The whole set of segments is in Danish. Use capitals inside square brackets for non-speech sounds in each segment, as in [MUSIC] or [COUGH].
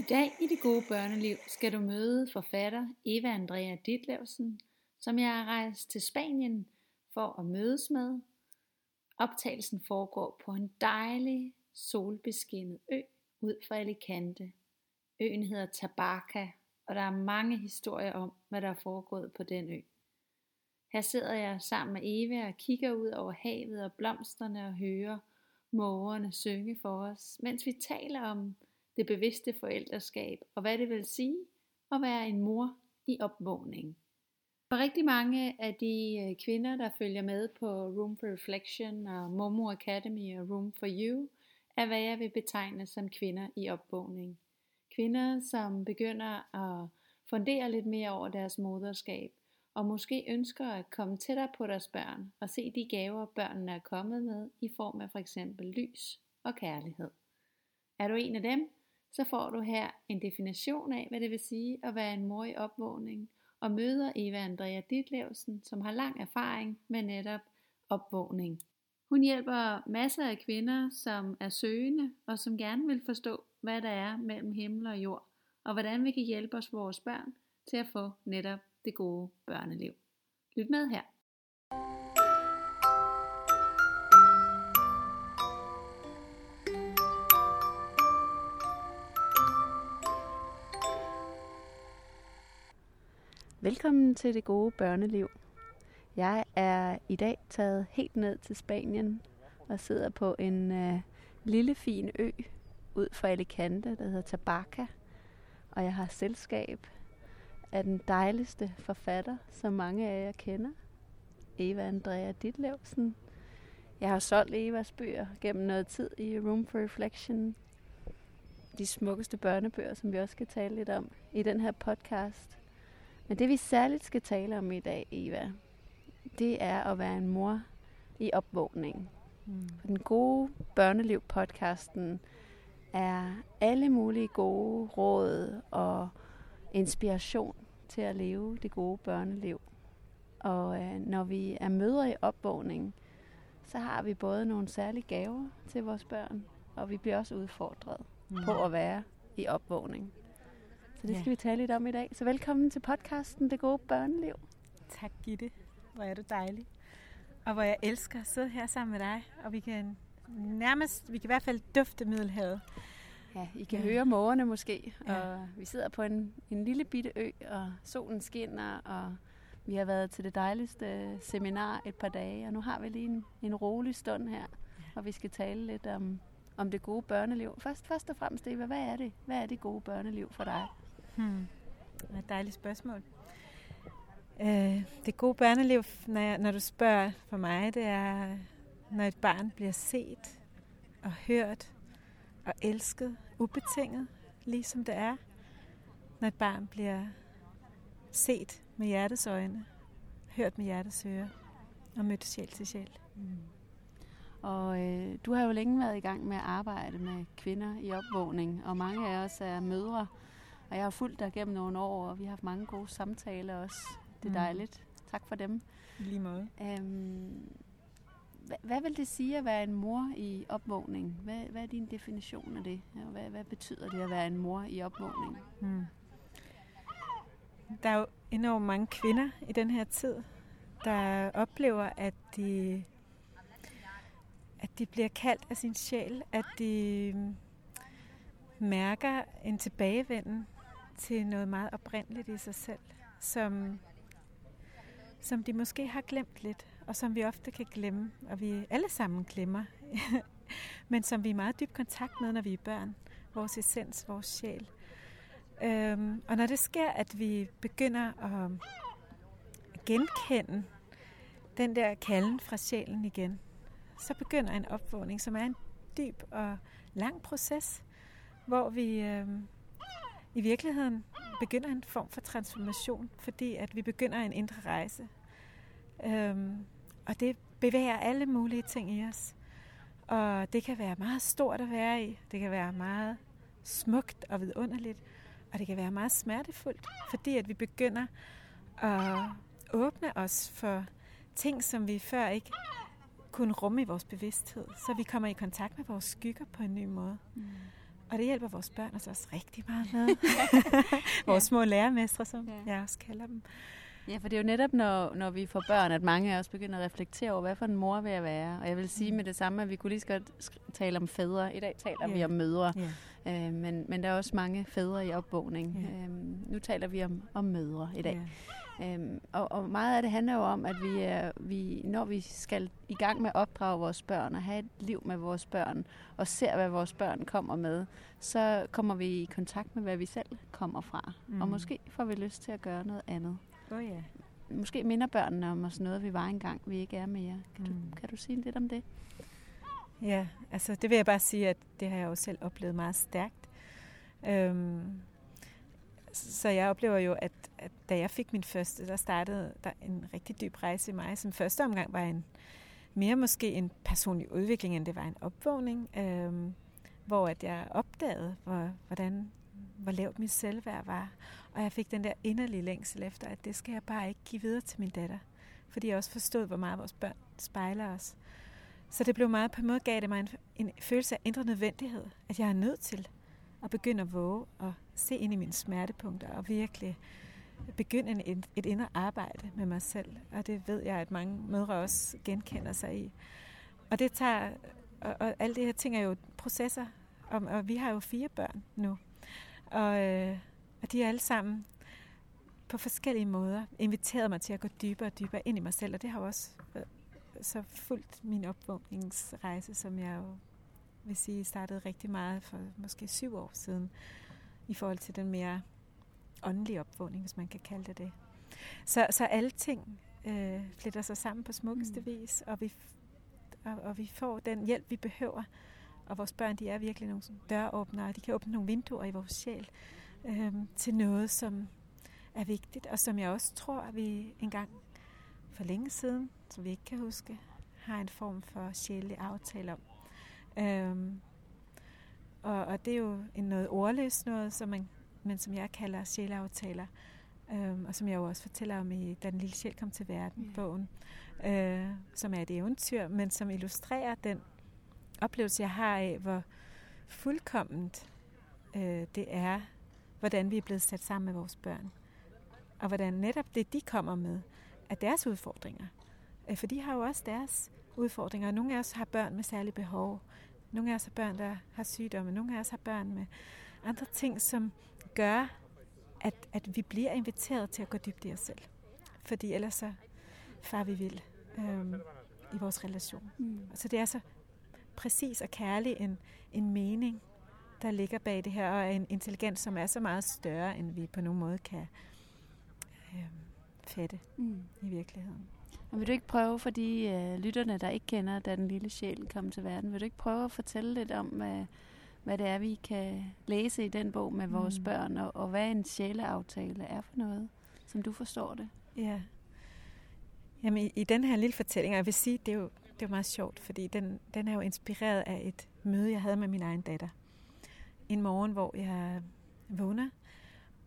I dag i det gode børneliv skal du møde forfatter Eva Andrea Ditlevsen, som jeg har rejst til Spanien for at mødes med. Optagelsen foregår på en dejlig solbeskinnet ø ud for Alicante. Øen hedder Tabarca, og der er mange historier om, hvad der er foregået på den ø. Her sidder jeg sammen med Eva og kigger ud over havet og blomsterne og hører mågerne synge for os, mens vi taler om det bevidste forældreskab og hvad det vil sige at være en mor i opvågning. For rigtig mange af de øh, kvinder, der følger med på Room for Reflection og Momo Academy og Room for You, er hvad jeg vil betegne som kvinder i opvågning. Kvinder, som begynder at fundere lidt mere over deres moderskab, og måske ønsker at komme tættere på deres børn og se de gaver, børnene er kommet med i form af for eksempel lys og kærlighed. Er du en af dem, så får du her en definition af, hvad det vil sige at være en mor i opvågning, og møder Eva Andrea Ditlevsen, som har lang erfaring med netop opvågning. Hun hjælper masser af kvinder, som er søgende og som gerne vil forstå, hvad der er mellem himmel og jord, og hvordan vi kan hjælpe os vores børn til at få netop det gode børneliv. Lyt med her. Velkommen til det gode børneliv. Jeg er i dag taget helt ned til Spanien og sidder på en øh, lille fin ø ud for Alicante, der hedder Tabaca. Og jeg har selskab af den dejligste forfatter, som mange af jer kender, Eva Andrea Ditlevsen. Jeg har solgt Evas bøger gennem noget tid i Room for Reflection. De smukkeste børnebøger, som vi også skal tale lidt om i den her podcast. Men det vi særligt skal tale om i dag, Eva, det er at være en mor i opvågning. Mm. Den gode børneliv-podcasten er alle mulige gode råd og inspiration til at leve det gode børneliv. Og øh, når vi er mødre i opvågning, så har vi både nogle særlige gaver til vores børn, og vi bliver også udfordret mm. på at være i opvågning. Så det skal ja. vi tale lidt om i dag. Så velkommen til podcasten Det Gode Børneliv. Tak Gitte. Hvor er du dejlig. Og hvor jeg elsker at sidde her sammen med dig. Og vi kan nærmest, vi kan i hvert fald dufte Middelhavet. Ja, I kan ja. høre mågerne måske. Ja. Og vi sidder på en, en lille bitte ø, og solen skinner, og vi har været til det dejligste seminar et par dage, og nu har vi lige en, en rolig stund her, ja. og vi skal tale lidt om, om det gode børneliv. Først, først og fremmest, Eva, hvad er det? Hvad er det gode børneliv for dig? Hmm. Det er et dejligt spørgsmål. Øh, det gode børneliv, når, jeg, når du spørger for mig, det er, når et barn bliver set og hørt og elsket ubetinget, ligesom det er. Når et barn bliver set med hjertets øjne, hørt med hjertets øre og mødt sjæl til sjæl. Mm. Og øh, du har jo længe været i gang med at arbejde med kvinder i opvågning, og mange af os er mødre. Og jeg har fulgt dig gennem nogle år, og vi har haft mange gode samtaler også. Det er mm. dejligt. Tak for dem. I lige måde. Øhm, hvad, hvad vil det sige at være en mor i opvågning? Hvad, hvad er din definition af det? Hvad, hvad betyder det at være en mor i opvågning? Hmm. Der er jo enormt mange kvinder i den her tid, der oplever, at de, at de bliver kaldt af sin sjæl, at de mærker en tilbagevenden til noget meget oprindeligt i sig selv, som, som de måske har glemt lidt, og som vi ofte kan glemme, og vi alle sammen glemmer, [LAUGHS] men som vi er meget dyb kontakt med, når vi er børn. Vores essens, vores sjæl. Øhm, og når det sker, at vi begynder at genkende den der kalden fra sjælen igen, så begynder en opvågning, som er en dyb og lang proces, hvor vi øhm, i virkeligheden begynder en form for transformation, fordi at vi begynder en indre rejse. Øhm, og det bevæger alle mulige ting i os. Og det kan være meget stort at være i. Det kan være meget smukt og vidunderligt. Og det kan være meget smertefuldt, fordi at vi begynder at åbne os for ting, som vi før ikke kunne rumme i vores bevidsthed. Så vi kommer i kontakt med vores skygger på en ny måde. Mm. Og det hjælper vores børn altså også rigtig meget med. [LAUGHS] vores små lærermestre, som ja. jeg også kalder dem. Ja, for det er jo netop, når, når vi får børn, at mange af os begynder at reflektere over, hvad for en mor vil jeg være. Og jeg vil sige mm. med det samme, at vi kunne lige så godt tale om fædre. I dag taler yeah. vi om mødre. Yeah. Øh, men, men der er også mange fædre i opvågning. Yeah. Øh, nu taler vi om, om mødre i dag. Yeah. Øhm, og, og meget af det handler jo om, at vi, er, vi, når vi skal i gang med at opdrage vores børn og have et liv med vores børn, og ser, hvad vores børn kommer med, så kommer vi i kontakt med, hvad vi selv kommer fra. Mm. Og måske får vi lyst til at gøre noget andet. Oh, ja. Måske minder børnene om os noget, vi var engang, vi ikke er mere. Kan, mm. du, kan du sige lidt om det? Ja, altså det vil jeg bare sige, at det har jeg jo selv oplevet meget stærkt. Øhm, så jeg oplever jo, at, at da jeg fik min første, der startede der en rigtig dyb rejse i mig, som første omgang var en mere måske en personlig udvikling, end det var en opvågning, øh, hvor at jeg opdagede, hvor, hvordan hvor lavt mit selvværd var. Og jeg fik den der inderlige længsel efter, at det skal jeg bare ikke give videre til min datter. Fordi jeg også forstod, hvor meget vores børn spejler os. Så det blev meget, på en måde gav det mig en, en følelse af indre nødvendighed, at jeg er nødt til at begynde at våge og se ind i mine smertepunkter og virkelig begynde et indre arbejde med mig selv. Og det ved jeg, at mange mødre også genkender sig i. Og det tager, og, og alle de her ting er jo processer, og, og vi har jo fire børn nu. Og, øh, og de er alle sammen på forskellige måder inviteret mig til at gå dybere og dybere ind i mig selv, og det har også øh, så fuldt min opvågningsrejse, som jeg jo vil sige startede rigtig meget for måske syv år siden, i forhold til den mere åndelige opvågning, hvis man kan kalde det det. Så, så alle ting øh, fletter sig sammen på smukkeste mm. vis, og vi, og, og vi får den hjælp, vi behøver og vores børn, de er virkelig nogle døråbnere. De kan åbne nogle vinduer i vores sjæl øh, til noget, som er vigtigt, og som jeg også tror, at vi engang for længe siden, som vi ikke kan huske, har en form for sjældelig aftale om. Øhm, og, og det er jo en noget ordløst noget, som man, men som jeg kalder sjæleaftaler, øhm, og som jeg jo også fortæller om i Da den lille sjæl kom til verden, bogen, øh, som er et eventyr, men som illustrerer den oplevelse, jeg har af, hvor fuldkomment øh, det er, hvordan vi er blevet sat sammen med vores børn. Og hvordan netop det, de kommer med, er deres udfordringer. Øh, for de har jo også deres udfordringer. Nogle af os har børn med særlige behov. Nogle af os har børn, der har sygdomme. Nogle af os har børn med andre ting, som gør, at, at vi bliver inviteret til at gå dybt i os selv. Fordi ellers så far vi vil øhm, i vores relation. Mm. Så det er så præcis og kærlig en, en mening, der ligger bag det her, og en intelligens, som er så meget større, end vi på nogen måde kan øh, fatte mm. i virkeligheden. Og vil du ikke prøve, for de øh, lytterne, der ikke kender, da den lille sjæl kom til verden, vil du ikke prøve at fortælle lidt om, hvad, hvad det er, vi kan læse i den bog med vores mm. børn, og, og hvad en sjæleaftale er for noget, som du forstår det? Ja. Jamen, i, i den her lille fortælling, jeg vil sige, det er jo det var meget sjovt, fordi den, den er jo inspireret af et møde, jeg havde med min egen datter. En morgen, hvor jeg vågner,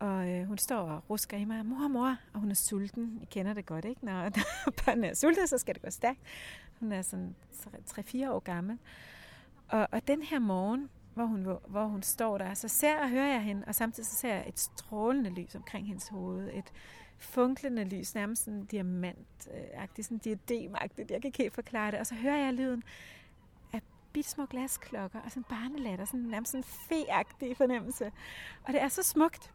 og øh, hun står og rusker i mig, mor, mor, og hun er sulten. I kender det godt, ikke? Når [LAUGHS] børnene er sultne, så skal det gå stærkt. Hun er sådan 3-4 år gammel. Og, og den her morgen, hvor hun, hvor hun står der, så ser og hører jeg hende, og samtidig så ser jeg et strålende lys omkring hendes hoved. Et, funklende lys, nærmest sådan diamantagtigt, sådan diademagtigt. Jeg kan ikke helt forklare det. Og så hører jeg lyden af små glasklokker og sådan barnelatter, sådan nærmest sådan feagtig fornemmelse. Og det er så smukt.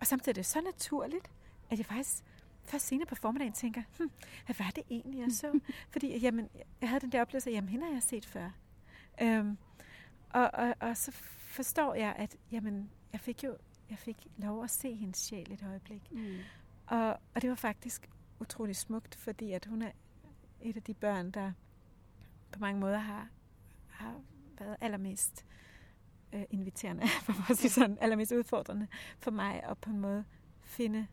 Og samtidig er det så naturligt, at jeg faktisk først senere på formiddagen tænker, hm, hvad var det egentlig, jeg så? [LAUGHS] Fordi jamen, jeg havde den der oplevelse, at jamen, hende har jeg set før. Øhm, og, og, og så forstår jeg, at jamen, jeg fik jo jeg fik lov at se hendes sjæl et øjeblik. Mm. Og, og det var faktisk utrolig smukt, fordi at hun er et af de børn, der på mange måder har, har været allermest øh, inviterende, [LAUGHS] for at sige sådan, allermest udfordrende for mig at på en måde finde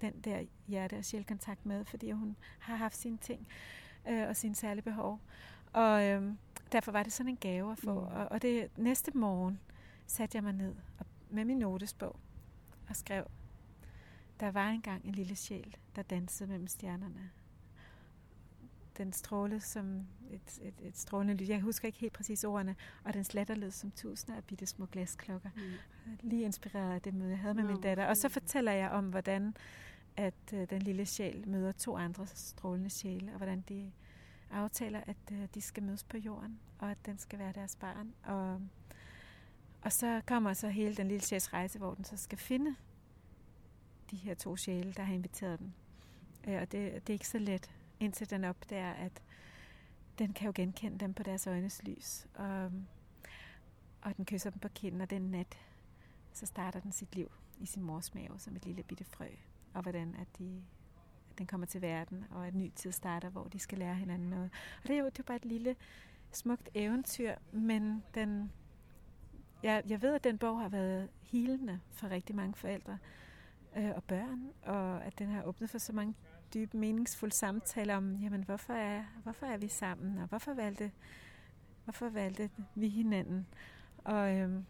den der hjerte- og sjælkontakt med, fordi hun har haft sine ting øh, og sine særlige behov. Og øh, derfor var det sådan en gave at få. Mm. Og, og det næste morgen satte jeg mig ned og, med min notesbog og skrev der var engang en lille sjæl, der dansede mellem stjernerne. Den stråle som et, et, et strålende lys. Jeg husker ikke helt præcis ordene. Og den slatter lød som tusinder af bitte små glasklokker. Mm. Lige inspireret af det møde, jeg havde med no. min datter. Og så fortæller jeg om, hvordan at øh, den lille sjæl møder to andre strålende sjæle, og hvordan de aftaler, at øh, de skal mødes på jorden, og at den skal være deres barn. Og, og så kommer så hele den lille sjæls rejse, hvor den så skal finde de her to sjæle, der har inviteret den. Øh, og det, det er ikke så let, indtil den opdager, at den kan jo genkende dem på deres øjnes lys. Og, og den kysser dem på kinden, og den nat, så starter den sit liv i sin mors mave som et lille bitte frø. Og hvordan at de at den kommer til verden, og at ny tid starter, hvor de skal lære hinanden noget. Og det er jo, det er bare et lille, smukt eventyr, men den, jeg, jeg ved, at den bog har været hilende for rigtig mange forældre øh, og børn, og at den har åbnet for så mange dybe, meningsfulde samtaler om, jamen, hvorfor er, hvorfor er vi sammen, og hvorfor valgte, hvorfor valgte vi hinanden? Og, øhm,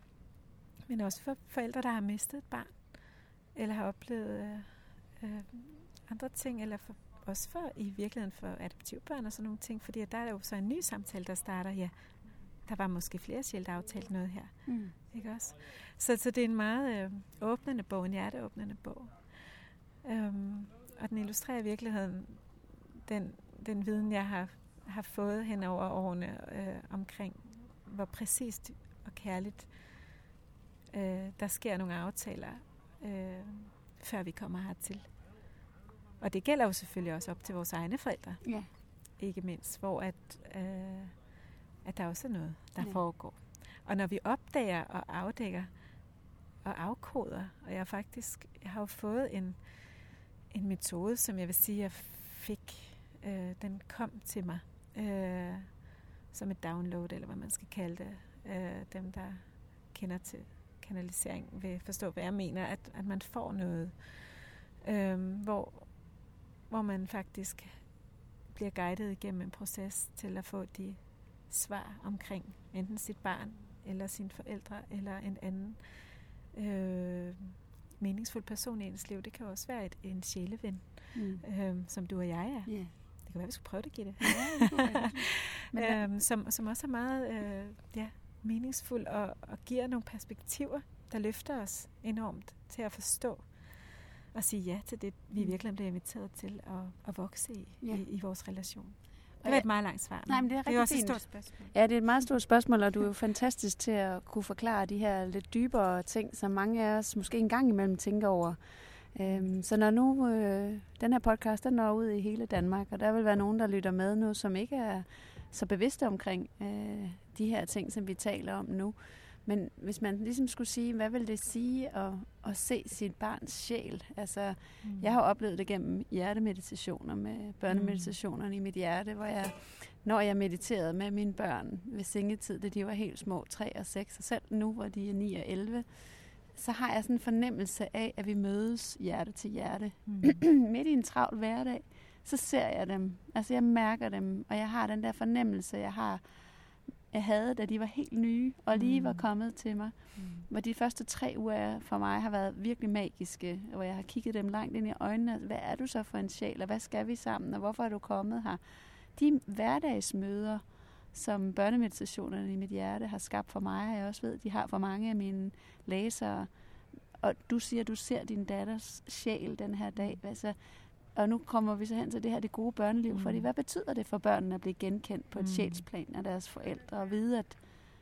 men også for forældre, der har mistet et barn, eller har oplevet øh, øh, andre ting, eller for, også for i virkeligheden for adoptivbørn og sådan nogle ting, fordi der er jo så en ny samtale, der starter, ja, der var måske flere sjæl, der aftalte noget her. Mm. Ikke også? Så, så det er en meget øh, åbnende bog, en hjerteåbnende bog. Um, og den illustrerer i virkeligheden den, den viden, jeg har, har fået hen over årene øh, omkring, hvor præcist og kærligt øh, der sker nogle aftaler, øh, før vi kommer hertil. Og det gælder jo selvfølgelig også op til vores egne forældre. Ja. Ikke mindst, hvor at, øh, at der også er noget, der ja. foregår. Og når vi opdager og afdækker og afkoder, og jeg faktisk jeg har jo fået en, en metode, som jeg vil sige, jeg fik, øh, den kom til mig øh, som et download, eller hvad man skal kalde det. Øh, dem, der kender til kanalisering, vil forstå, hvad jeg mener, at, at man får noget, øh, hvor, hvor man faktisk bliver guidet igennem en proces til at få de svar omkring enten sit barn, eller sine forældre, eller en anden øh, meningsfuld person i ens liv. Det kan også være et, en sjæleven, mm. øh, som du og jeg er. Yeah. Det kan være, vi skulle prøve det, Gitte. Ja, Men, øhm, som, som også er meget øh, ja, meningsfuld og, og giver nogle perspektiver, der løfter os enormt til at forstå og sige ja til det, vi mm. virkelig bliver inviteret til at, at vokse i, ja. i, i vores relation. Det var et meget langt svar. Nej, men det er, det er også fint. et stort spørgsmål. Ja, det er et meget stort spørgsmål, og du er jo fantastisk til at kunne forklare de her lidt dybere ting, som mange af os måske en gang imellem tænker over. Øhm, så når nu øh, den her podcast, den når ud i hele Danmark, og der vil være nogen, der lytter med nu, som ikke er så bevidste omkring øh, de her ting, som vi taler om nu, men hvis man ligesom skulle sige, hvad vil det sige at, at se sit barns sjæl? Altså, mm. jeg har oplevet det gennem hjertemeditationer med børnemeditationerne mm. i mit hjerte, hvor jeg, når jeg mediterede med mine børn ved sengetid, da de var helt små, 3 og 6, og selv nu, hvor de er 9 og 11, så har jeg sådan en fornemmelse af, at vi mødes hjerte til hjerte. Mm. [CLEARS THROAT] Midt i en travl hverdag, så ser jeg dem. Altså, jeg mærker dem, og jeg har den der fornemmelse, jeg har jeg havde, da de var helt nye og lige mm. var kommet til mig. Mm. Hvor de første tre uger for mig har været virkelig magiske, hvor jeg har kigget dem langt ind i øjnene. Hvad er du så for en sjæl, og hvad skal vi sammen, og hvorfor er du kommet her? De hverdagsmøder, som børnemeditationerne i mit hjerte har skabt for mig, og jeg også ved, de har for mange af mine læsere. Og du siger, du ser din datters sjæl den her dag. Altså, og nu kommer vi så hen til det her det gode børneliv, mm. fordi hvad betyder det for børnene at blive genkendt på et mm. sjælsplan af deres forældre, og vide, at,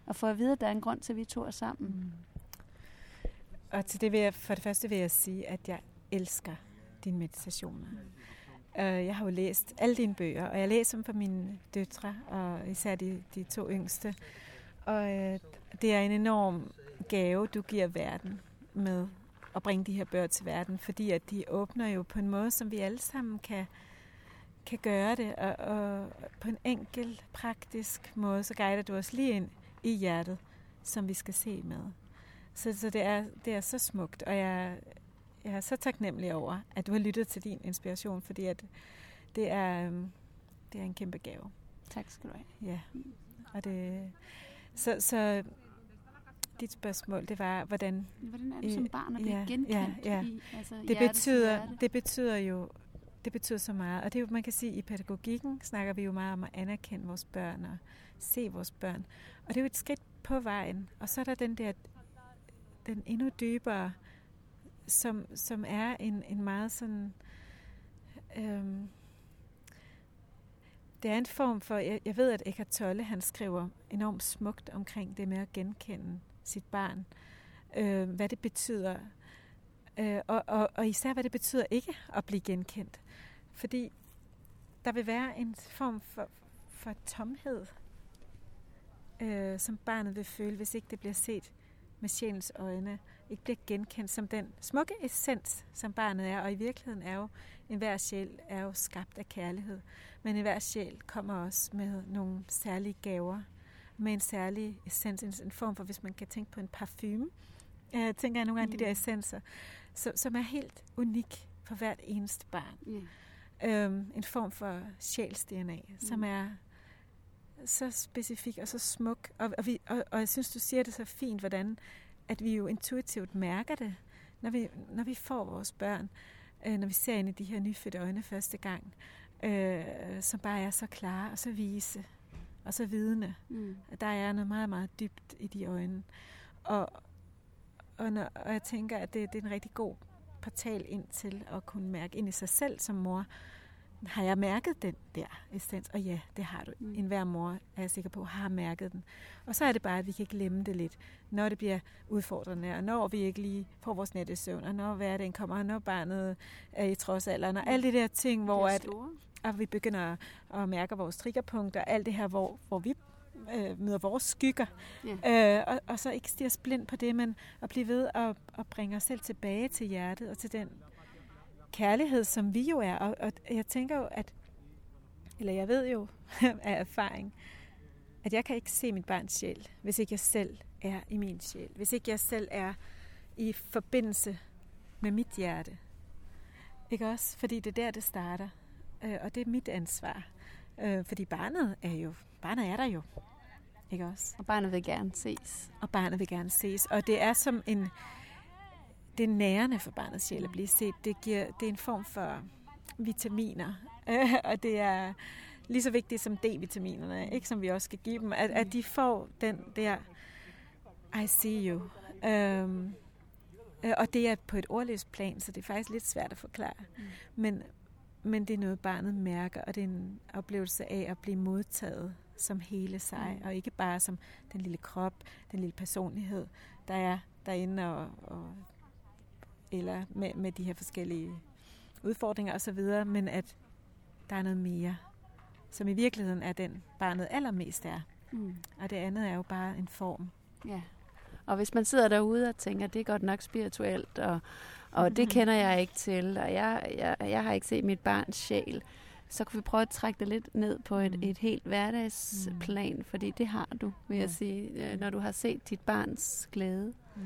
og få at vide, at der er en grund til, at vi to er sammen? Mm. Og til det vil jeg, for det første vil jeg sige, at jeg elsker dine meditationer. Uh, jeg har jo læst alle dine bøger, og jeg læser dem for mine døtre, og især de, de to yngste. Og uh, det er en enorm gave, du giver verden med at bringe de her bøger til verden, fordi at de åbner jo på en måde, som vi alle sammen kan, kan gøre det, og, og på en enkel, praktisk måde, så guider du os lige ind i hjertet, som vi skal se med. Så, så det, er, det er så smukt, og jeg, jeg er så taknemmelig over, at du har lyttet til din inspiration, fordi at det er, øhm, det er en kæmpe gave. Tak skal du have. Ja, og det, så, så dit spørgsmål, det var, hvordan... Hvordan er du som barn at blive ja, genkendt ja, ja. i altså, det betyder, det betyder jo det betyder så meget. Og det er jo, man kan sige, i pædagogikken snakker vi jo meget om at anerkende vores børn og se vores børn. Og det er jo et skridt på vejen. Og så er der den der, den endnu dybere, som, som er en, en meget sådan... Øhm, det er en form for, jeg, jeg ved, at Eckhart Tolle, han skriver enormt smukt omkring det med at genkende sit barn. Øh, hvad det betyder. Øh, og, og, og især, hvad det betyder ikke at blive genkendt. Fordi der vil være en form for, for tomhed, øh, som barnet vil føle, hvis ikke det bliver set med sjælens øjne, ikke bliver genkendt som den smukke essens, som barnet er. Og i virkeligheden er jo, enhver sjæl er jo skabt af kærlighed. Men enhver sjæl kommer også med nogle særlige gaver, med en særlig essens, en form for, hvis man kan tænke på en parfume, jeg tænker jeg nogle gange mm. de der essenser, som, som er helt unik for hvert eneste barn. Mm. Øhm, en form for sjæls-DNA, mm. som er så specifik og så smuk. Og, og, vi, og, og jeg synes, du siger det så fint, hvordan at vi jo intuitivt mærker det, når vi, når vi får vores børn, øh, når vi ser ind i de her nyfødte øjne første gang, øh, som bare er så klare og så vise og så vidende. Mm. Der er noget meget, meget dybt i de øjne. Og, og, når, og jeg tænker, at det, det er en rigtig god portal ind til at kunne mærke ind i sig selv som mor. Har jeg mærket den der essens? Og ja, det har du. Mm. En hver mor er jeg sikker på, har mærket den. Og så er det bare, at vi kan glemme det lidt, når det bliver udfordrende, og når vi ikke lige får vores nattesøvn, og når hverdagen kommer, og når barnet er i trodsalderen, og alle de der ting, hvor at, at vi begynder at mærke vores triggerpunkter, alt det her, hvor, hvor vi øh, møder vores skygger. Yeah. Øh, og, og så ikke stige blind på det, men at blive ved at, at bringe os selv tilbage til hjertet og til den kærlighed, som vi jo er. Og, og jeg tænker jo, at, eller jeg ved jo [LAUGHS] af erfaring, at jeg kan ikke se mit barns sjæl, hvis ikke jeg selv er i min sjæl. Hvis ikke jeg selv er i forbindelse med mit hjerte. Ikke også? Fordi det er der, det starter. Øh, og det er mit ansvar. Øh, fordi barnet er jo, barnet er der jo. Ikke også? Og barnet vil gerne ses. Og barnet vil gerne ses. Og det er som en... Det er nærende for barnets sjæl at blive set. Det, giver, det er en form for vitaminer. [LAUGHS] og det er lige så vigtigt som D-vitaminerne, ikke som vi også skal give dem. At, at de får den der I see you. Um, og det er på et ordløst plan, så det er faktisk lidt svært at forklare. Mm. Men, men det er noget, barnet mærker, og det er en oplevelse af at blive modtaget som hele sig, mm. og ikke bare som den lille krop, den lille personlighed, der er derinde, og, og, eller med, med de her forskellige udfordringer osv., men at der er noget mere, som i virkeligheden er den, barnet allermest er. Mm. Og det andet er jo bare en form. Ja. Og hvis man sidder derude og tænker, at det er godt nok spirituelt, og, og det mm. kender jeg ikke til, og jeg, jeg, jeg har ikke set mit barns sjæl, så kan vi prøve at trække det lidt ned på et, mm. et helt hverdagsplan, mm. fordi det har du, vil jeg sige, når du har set dit barns glæde. Mm.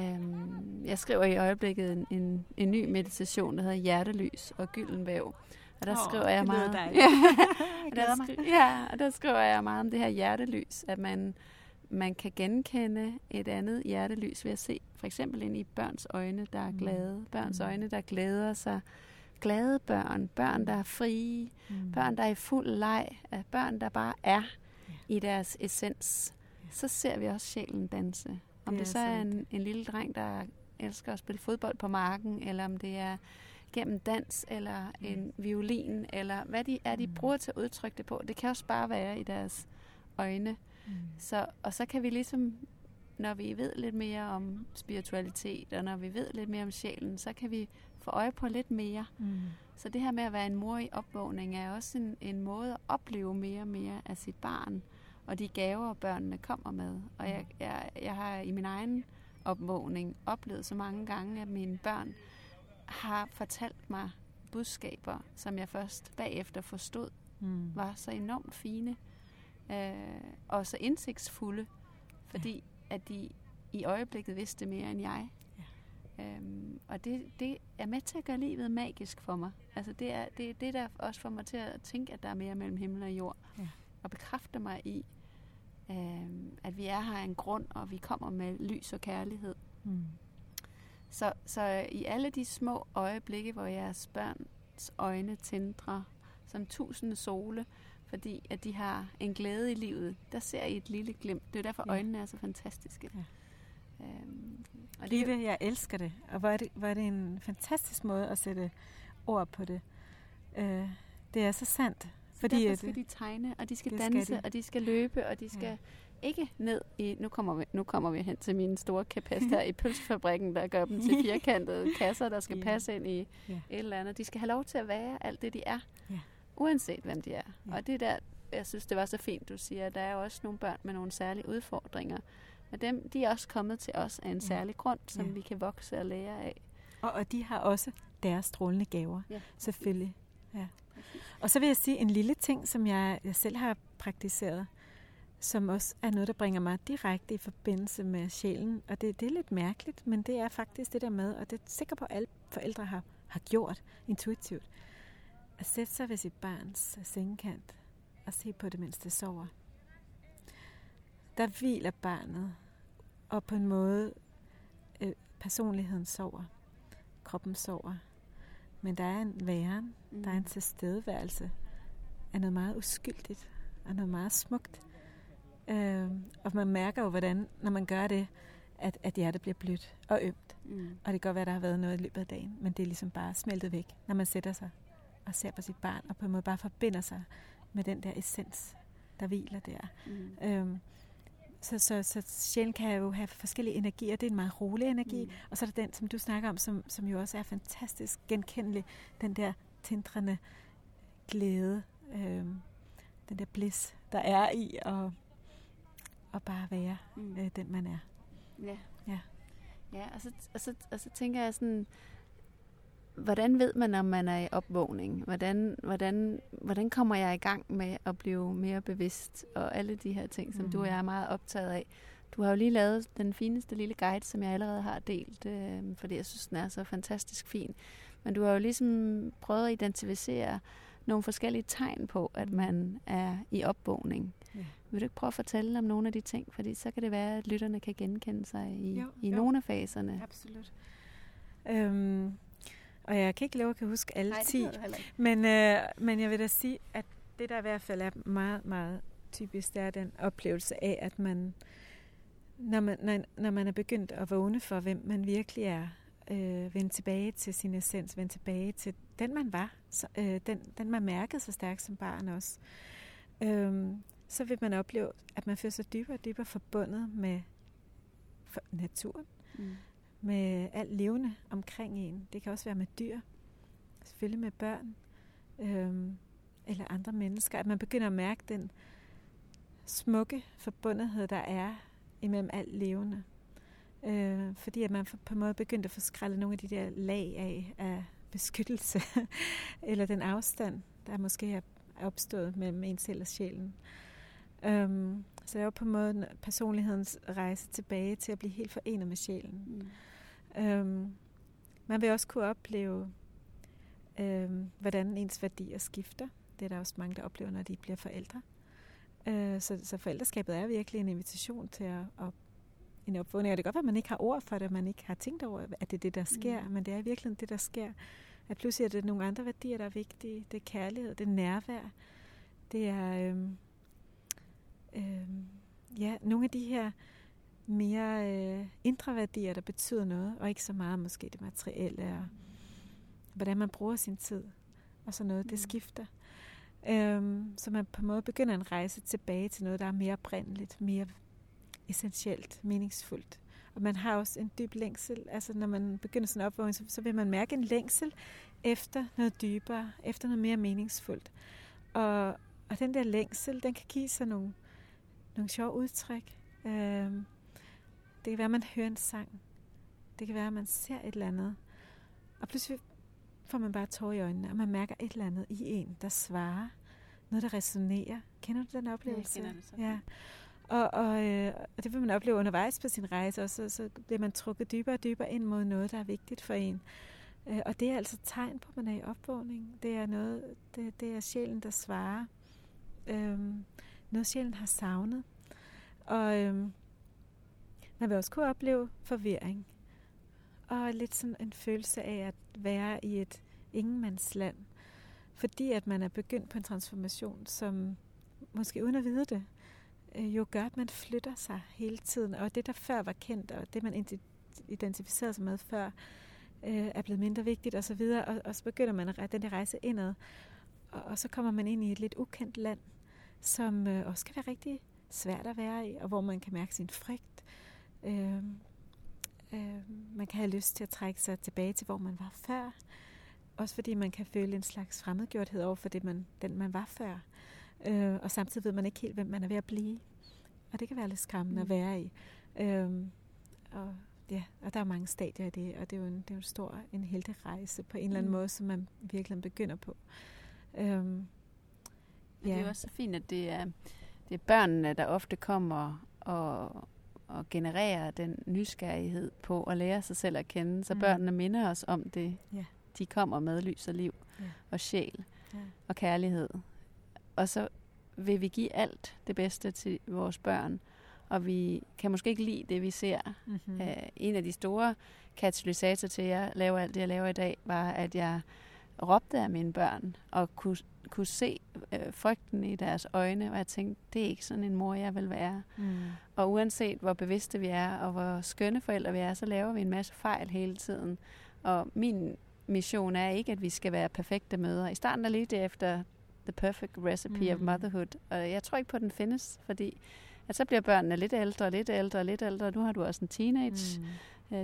Øhm, jeg skriver i øjeblikket en, en, en ny meditation, der hedder Hjertelys og Gyldenvæv. Og der oh, skriver jeg meget. Ja, [LAUGHS] der, skri- ja, og der skriver jeg meget om det her hjertelys, at man, man kan genkende et andet hjertelys ved at se for eksempel ind i børns øjne, der er mm. glade. Børns mm. øjne, der glæder sig glade børn, børn, der er frie, mm. børn, der er i fuld leg, børn, der bare er ja. i deres essens, ja. så ser vi også sjælen danse. Om det, det så er en, en lille dreng, der elsker at spille fodbold på marken, eller om det er gennem dans, eller mm. en violin, eller hvad de er, de mm. bruger til at udtrykke det på. Det kan også bare være i deres øjne. Mm. Så, og så kan vi ligesom, når vi ved lidt mere om spiritualitet, og når vi ved lidt mere om sjælen, så kan vi få øje på lidt mere. Mm. Så det her med at være en mor i opvågning er også en, en måde at opleve mere og mere af sit barn, og de gaver, børnene kommer med. Og jeg, mm. jeg, jeg har i min egen opvågning oplevet så mange gange, at mine børn har fortalt mig budskaber, som jeg først bagefter forstod, mm. var så enormt fine øh, og så indsigtsfulde, fordi ja. at de i øjeblikket vidste mere end jeg. Øhm, og det, det er med til at gøre livet magisk for mig. Altså det er det, det der også får mig til at tænke, at der er mere mellem himmel og jord. Ja. Og bekræfter mig i, øhm, at vi er her af en grund, og vi kommer med lys og kærlighed. Mm. Så, så i alle de små øjeblikke, hvor jeres børn barns øjne tindrer som tusinde sole, fordi at de har en glæde i livet. Der ser I et lille glimt. Det er derfor, ja. øjnene er så fantastiske. Ja. Øhm, og det, det, jeg elsker det. Og hvor er det, hvor er det en fantastisk måde at sætte ord på det. Øh, det er så sandt. Fordi derfor skal de tegne, og de skal danse, skal de. og de skal løbe, og de skal ja. ikke ned i... Nu kommer, vi, nu kommer vi hen til mine store kapast her [LAUGHS] i pølsefabrikken, der gør dem til [LAUGHS] firkantede kasser, der skal passe ind i yeah. et eller andet. De skal have lov til at være alt det, de er. Yeah. Uanset hvem de er. Yeah. Og det der, jeg synes, det var så fint, du siger, der er også nogle børn med nogle særlige udfordringer. Men dem, de er også kommet til os af en særlig grund, som yeah. vi kan vokse og lære af. Og, og de har også deres strålende gaver, ja. selvfølgelig. Ja. Og så vil jeg sige en lille ting, som jeg, jeg selv har praktiseret, som også er noget, der bringer mig direkte i forbindelse med sjælen. Og det, det er lidt mærkeligt, men det er faktisk det der med, og det er sikkert på, at alle forældre har, har gjort intuitivt, at sætte sig ved sit barns sengekant og se på det, mens det sover. Der hviler barnet, og på en måde øh, personligheden sover, kroppen sover. Men der er en væren, mm. der er en mm. tilstedeværelse af noget meget uskyldigt, og noget meget smukt. Øh, og man mærker jo, hvordan, når man gør det, at, at hjertet bliver blødt og ømt. Mm. Og det kan godt være, at der har været noget i løbet af dagen, men det er ligesom bare smeltet væk, når man sætter sig og ser på sit barn, og på en måde bare forbinder sig med den der essens, der hviler der. Mm. Øhm, så, så, så sjælen kan jo have forskellige energier. Det er en meget rolig energi. Mm. Og så er der den, som du snakker om, som, som jo også er fantastisk genkendelig. Den der tindrende glæde. Øhm, den der bliss, der er i at, at bare være mm. øh, den, man er. Ja. Ja, ja og, så, og, så, og så tænker jeg sådan, hvordan ved man, om man er i opvågning? Hvordan, hvordan, hvordan kommer jeg i gang med at blive mere bevidst? Og alle de her ting, som mm. du og jeg er meget optaget af. Du har jo lige lavet den fineste lille guide, som jeg allerede har delt, øh, fordi jeg synes, den er så fantastisk fin. Men du har jo ligesom prøvet at identificere nogle forskellige tegn på, at mm. man er i opvågning. Ja. Vil du ikke prøve at fortælle om nogle af de ting? Fordi så kan det være, at lytterne kan genkende sig i, jo, i jo. nogle af faserne. Absolut. Øhm, og jeg kan ikke love at kan huske alle Nej, 10. Men, øh, men jeg vil da sige, at det der i hvert fald er meget, meget typisk, det er den oplevelse af, at man, når man, når, når man er begyndt at vågne for, hvem man virkelig er, øh, vende tilbage til sin essens, vende tilbage til den, man var, så, øh, den, den, man mærkede så stærkt som barn også, øh, så vil man opleve, at man føler sig dybere og dybere forbundet med naturen. Mm med alt levende omkring en. Det kan også være med dyr, selvfølgelig med børn øhm, eller andre mennesker. At man begynder at mærke den smukke forbundethed, der er imellem alt levende. Øh, fordi at man på en måde begynder at få skrællet nogle af de der lag af, af beskyttelse, [LAUGHS] eller den afstand, der måske er opstået mellem en selv og sjælen. Øhm, så det er jo på en måde personlighedens rejse tilbage til at blive helt forenet med sjælen. Mm. Øhm, man vil også kunne opleve, øhm, hvordan ens værdier skifter. Det er der også mange, der oplever, når de bliver forældre. Øh, så, så forældreskabet er virkelig en invitation til at, at en opvågning. Og det kan godt være, at man ikke har ord for det, man ikke har tænkt over, at det er det, der sker. Mm. Men det er virkelig det, der sker. At pludselig er det nogle andre værdier, der er vigtige. Det er kærlighed, det er nærvær. Det er øhm, øhm, ja, nogle af de her mere øh, indre værdier, der betyder noget, og ikke så meget måske det materielle, og hvordan man bruger sin tid, og så noget, det mm. skifter. Øhm, så man på en måde begynder en rejse tilbage til noget, der er mere oprindeligt, mere essentielt, meningsfuldt. Og man har også en dyb længsel. Altså når man begynder sådan en opvågning, så, så vil man mærke en længsel efter noget dybere, efter noget mere meningsfuldt. Og, og den der længsel, den kan give sig nogle, nogle sjove udtryk. Øhm, det kan være, at man hører en sang. Det kan være, at man ser et eller andet. Og pludselig får man bare tår i øjnene, og man mærker et eller andet i en, der svarer. Noget, der resonerer. Kender du den oplevelse? Ja, jeg kender det så. Ja. Og, og, øh, og det vil man opleve undervejs på sin rejse, og så, så bliver man trukket dybere og dybere ind mod noget, der er vigtigt for en. Øh, og det er altså tegn på, at man er i opvågning. Det er noget, det, det er sjælen, der svarer. Øh, noget sjælen har savnet. Og, øh, man vil også kunne opleve forvirring. Og lidt sådan en følelse af at være i et ingenmandsland, fordi at man er begyndt på en transformation, som måske uden at vide det, øh, jo gør, at man flytter sig hele tiden. Og det, der før var kendt, og det, man identificerede sig med før, øh, er blevet mindre vigtigt osv., og, og, og så begynder man at den der rejse indad, og, og så kommer man ind i et lidt ukendt land, som øh, også kan være rigtig svært at være i, og hvor man kan mærke sin frygt. Øh, øh, man kan have lyst til at trække sig tilbage til, hvor man var før. Også fordi man kan føle en slags fremmedgjorthed over for det, man, den man var før. Øh, og samtidig ved man ikke helt, hvem man er ved at blive. Og det kan være lidt skræmmende mm. at være i. Øh, og, ja, og der er mange stadier i det, og det er jo en, det er jo en stor en helterejse på en eller anden mm. måde, som man virkelig begynder på. Øh, ja. Det er jo også så fint, at det er, det er børnene, der ofte kommer og, og genererer den nysgerrighed på at lære sig selv at kende, så mm. børnene minder os om det. Ja. De kommer med lys og liv ja. og sjæl ja. og kærlighed og så vil vi give alt det bedste til vores børn, og vi kan måske ikke lide det, vi ser. Mm-hmm. Uh, en af de store katalysatorer til, at jeg laver alt det, jeg laver i dag, var, at jeg råbte af mine børn, og kunne, kunne se uh, frygten i deres øjne, og jeg tænkte, det er ikke sådan en mor, jeg vil være. Mm. Og uanset hvor bevidste vi er, og hvor skønne forældre vi er, så laver vi en masse fejl hele tiden. Og min mission er ikke, at vi skal være perfekte mødre. I starten er lige det efter The Perfect Recipe mm. of Motherhood. Og jeg tror ikke på, at den findes, fordi at så bliver børnene lidt ældre, lidt ældre, lidt ældre. Nu har du også en teenage. Mm.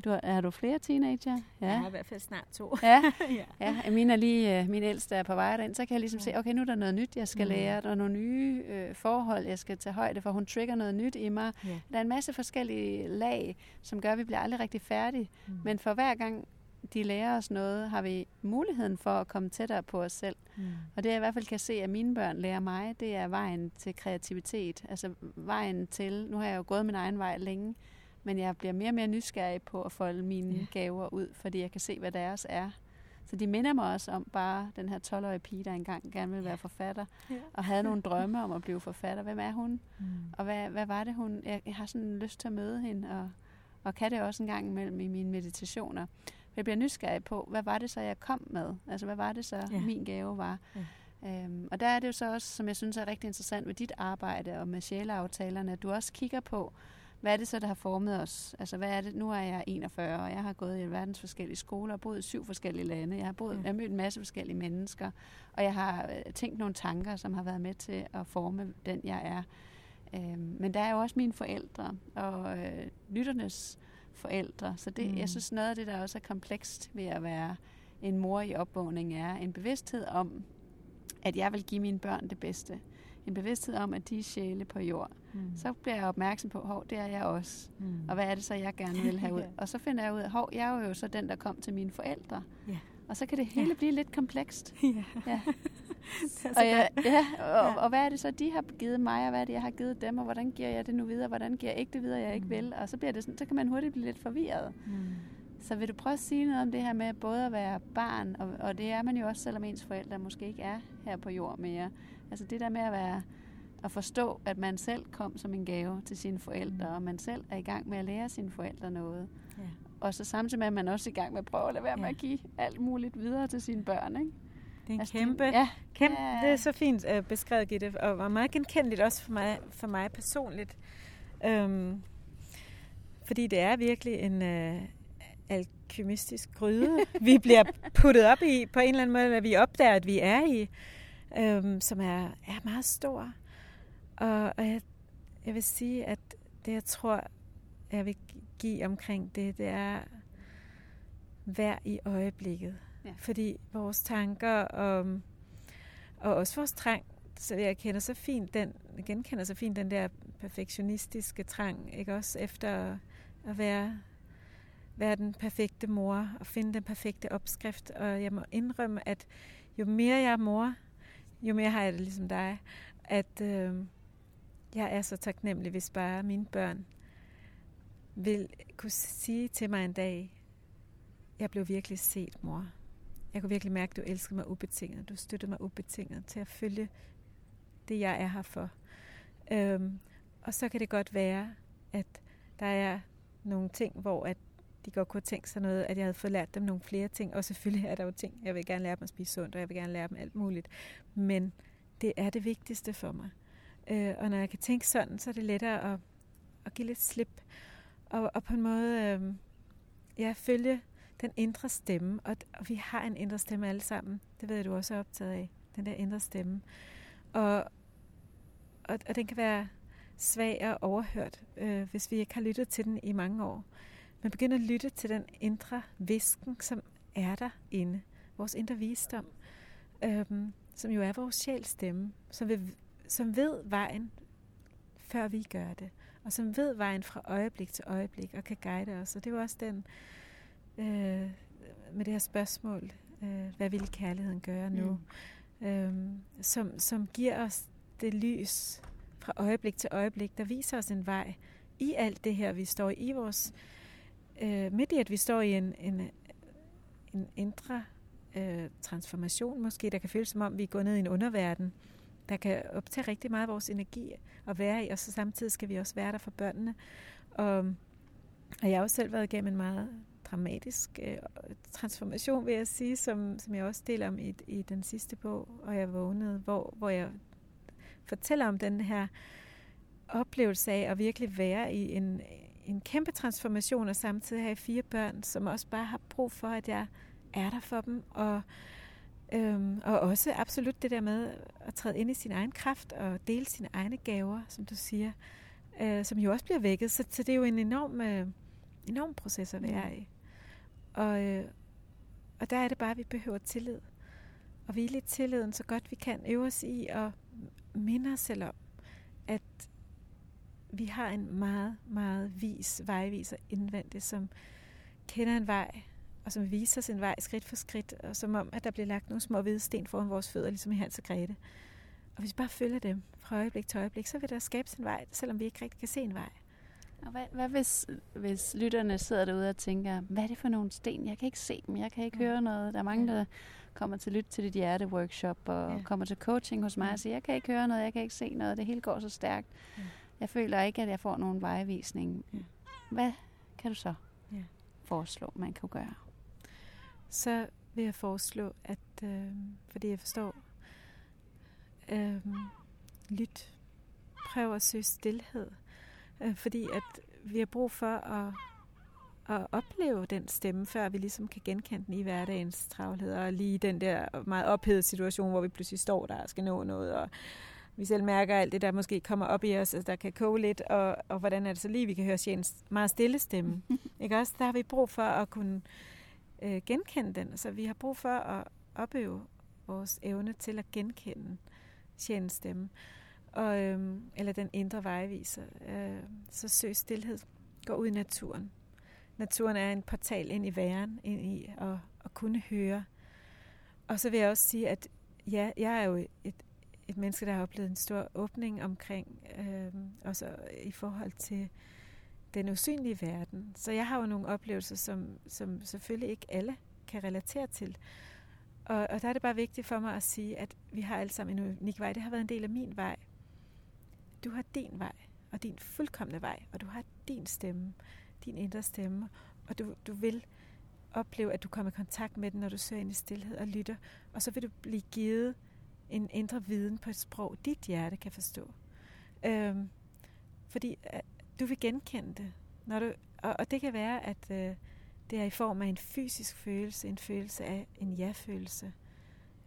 Du har, har du flere teenager? Ja. Jeg har i hvert fald snart to. ja, [LAUGHS] ja. ja. Min, er lige, øh, min ældste er på vej derind. Så kan jeg ligesom ja. se, okay, nu er der noget nyt, jeg skal mm. lære. Der er nogle nye øh, forhold, jeg skal tage højde for. Hun trigger noget nyt i mig. Ja. Der er en masse forskellige lag, som gør, at vi bliver aldrig rigtig færdige. Mm. Men for hver gang de lærer os noget, har vi muligheden for at komme tættere på os selv. Mm. Og det jeg i hvert fald kan se, at mine børn lærer mig, det er vejen til kreativitet. Altså vejen til, nu har jeg jo gået min egen vej længe, men jeg bliver mere og mere nysgerrig på at folde mine yeah. gaver ud, fordi jeg kan se, hvad deres er. Så de minder mig også om bare den her 12-årige pige, der engang gerne ville være forfatter, yeah. og havde nogle [LAUGHS] drømme om at blive forfatter. Hvem er hun? Mm. Og hvad, hvad var det, hun... Jeg, jeg har sådan lyst til at møde hende, og, og kan det også en gang imellem i mine meditationer jeg bliver nysgerrig på, hvad var det så, jeg kom med? Altså, hvad var det så, ja. min gave var? Ja. Øhm, og der er det jo så også, som jeg synes er rigtig interessant ved dit arbejde og med sjæleaftalerne, at du også kigger på, hvad er det så, der har formet os? Altså, hvad er det? Nu er jeg 41, og jeg har gået i verdens forskellige skoler og boet i syv forskellige lande. Jeg har, boet, ja. jeg har mødt en masse forskellige mennesker, og jeg har øh, tænkt nogle tanker, som har været med til at forme den, jeg er. Øhm, men der er jo også mine forældre, og øh, lytternes forældre. Så det, mm. jeg synes, noget af det, der også er komplekst ved at være en mor i opvågning, er en bevidsthed om, at jeg vil give mine børn det bedste. En bevidsthed om, at de er sjæle på jord. Mm. Så bliver jeg opmærksom på, hov, det er jeg også. Mm. Og hvad er det så, jeg gerne vil have ud? [LAUGHS] yeah. Og så finder jeg ud af, hov, jeg er jo så den, der kom til mine forældre. Yeah. Og så kan det hele yeah. blive lidt komplekst. [LAUGHS] Yeah. Ja. og, ja, ja, og, og hvad er det så, de har givet mig, og hvad er det, jeg har givet dem, og hvordan giver jeg det nu videre, hvordan giver jeg ikke det videre, jeg ikke mm. vil. Og så, bliver det sådan, så kan man hurtigt blive lidt forvirret. Mm. Så vil du prøve at sige noget om det her med både at være barn, og, og det er man jo også, selvom ens forældre måske ikke er her på jord mere. Altså det der med at være at forstå, at man selv kom som en gave til sine forældre, mm. og man selv er i gang med at lære sine forældre noget. Ja. Og så samtidig med, at man også er i gang med at prøve at lade være ja. med at give alt muligt videre til sine børn. Ikke? Det er en altså, kæmpe, ja, kæmpe, ja. det er så fint uh, beskrevet, Gitte, og var meget genkendeligt også for mig, for mig personligt. Um, fordi det er virkelig en uh, alkymistisk gryde, [LAUGHS] vi bliver puttet op i på en eller anden måde, hvad vi opdager, at vi er i, um, som er, er meget stor. Og, og jeg, jeg vil sige, at det, jeg tror, jeg vil give omkring det, det er vær i øjeblikket. Ja. Fordi vores tanker og, og også vores trang, så jeg kender så fint den, jeg genkender så fint den der perfektionistiske trang, ikke også efter at være, være den perfekte mor og finde den perfekte opskrift. Og jeg må indrømme, at jo mere jeg er mor, jo mere har jeg det ligesom dig, at øh, jeg er så taknemmelig, hvis bare mine børn vil kunne sige til mig en dag, jeg blev virkelig set, mor. Jeg kunne virkelig mærke, at du elskede mig ubetinget. Du støttede mig ubetinget til at følge det, jeg er her for. Øhm, og så kan det godt være, at der er nogle ting, hvor at de godt kunne have tænkt sig noget, at jeg havde fået lært dem nogle flere ting. Og selvfølgelig er der jo ting, jeg vil gerne lære dem at spise sundt, og jeg vil gerne lære dem alt muligt. Men det er det vigtigste for mig. Øh, og når jeg kan tænke sådan, så er det lettere at, at give lidt slip. Og, og på en måde, øh, ja, følge den indre stemme. Og, og vi har en indre stemme alle sammen. Det ved jeg, du også er optaget af. Den der indre stemme. Og, og, og den kan være svag og overhørt, øh, hvis vi ikke har lyttet til den i mange år. Man begynder at lytte til den indre visken, som er der inde. Vores indre visdom, øh, som jo er vores sjælstemme, som, vil, som ved vejen, før vi gør det. Og som ved vejen fra øjeblik til øjeblik og kan guide os. Og det er jo også den, øh, med det her spørgsmål, øh, hvad vil kærligheden gøre nu? Mm. Øh, som, som giver os det lys fra øjeblik til øjeblik, der viser os en vej i alt det her, vi står i vores øh, midt i, at vi står i en, en, en indre øh, transformation måske, der kan føles som om, vi er gået ned i en underverden, der kan optage rigtig meget af vores energi at være i, og så samtidig skal vi også være der for børnene. Og, og jeg har også selv været igennem en meget dramatisk øh, transformation, vil jeg sige, som, som jeg også deler om i, i den sidste bog, og jeg vågnede, hvor, hvor jeg fortæller om den her oplevelse af at virkelig være i en, en kæmpe transformation, og samtidig have fire børn, som også bare har brug for, at jeg er der for dem, og, øhm, og også absolut det der med at træde ind i sin egen kraft og dele sine egne gaver, som du siger, øh, som jo også bliver vækket. Så, så det er jo en enorm, øh, enorm proces at være i. Og, øh, og der er det bare, at vi behøver tillid. Og hvile i tilliden så godt vi kan. Øve os i at minde os selv om, at vi har en meget, meget vis vejviser indvendigt, som kender en vej, og som viser sin vej skridt for skridt, og som om, at der bliver lagt nogle små hvide sten foran vores fødder, ligesom i Hans og Grete. Og hvis vi bare følger dem fra øjeblik til øjeblik, så vil der skabe sin vej, selvom vi ikke rigtig kan se en vej. Og hvad, hvad hvis, hvis lytterne sidder derude og tænker, hvad er det for nogle sten? Jeg kan ikke se dem, jeg kan ikke ja. høre noget. Der er mange, der kommer til at lytte til dit hjerte-workshop og ja. kommer til coaching hos mig og siger, jeg kan ikke høre noget, jeg kan ikke se noget, det hele går så stærkt. Ja. Jeg føler ikke, at jeg får nogen vejvisning. Ja. Hvad kan du så ja. foreslå, man kan gøre? Så vil jeg foreslå, at øh, fordi jeg forstår, øh, lyt, prøv at søge stillhed, øh, fordi at vi har brug for at at opleve den stemme, før vi ligesom kan genkende den i hverdagens travlhed, og lige den der meget ophedede situation, hvor vi pludselig står der og skal nå noget, og vi selv mærker alt det, der måske kommer op i os, der kan koge lidt, og, og hvordan er det så lige, vi kan høre Sjens meget stille stemme. [LAUGHS] ikke også? Der har vi brug for at kunne øh, genkende den, så vi har brug for at opøve vores evne til at genkende Sjens stemme, og, øh, eller den indre vejviser. Øh, så søg stillhed. Gå ud i naturen naturen er en portal ind i væren, ind i at, at kunne høre. Og så vil jeg også sige, at ja, jeg er jo et, et menneske, der har oplevet en stor åbning omkring, øh, også i forhold til den usynlige verden. Så jeg har jo nogle oplevelser, som, som selvfølgelig ikke alle kan relatere til. Og, og der er det bare vigtigt for mig at sige, at vi har alle sammen en unik vej. Det har været en del af min vej. Du har din vej, og din fuldkommende vej, og du har din stemme din indre stemme, og du, du vil opleve, at du kommer i kontakt med den, når du søger ind i stillhed og lytter, og så vil du blive givet en indre viden på et sprog, dit hjerte kan forstå. Øhm, fordi øh, du vil genkende det, når du, og, og det kan være, at øh, det er i form af en fysisk følelse, en følelse af en ja-følelse,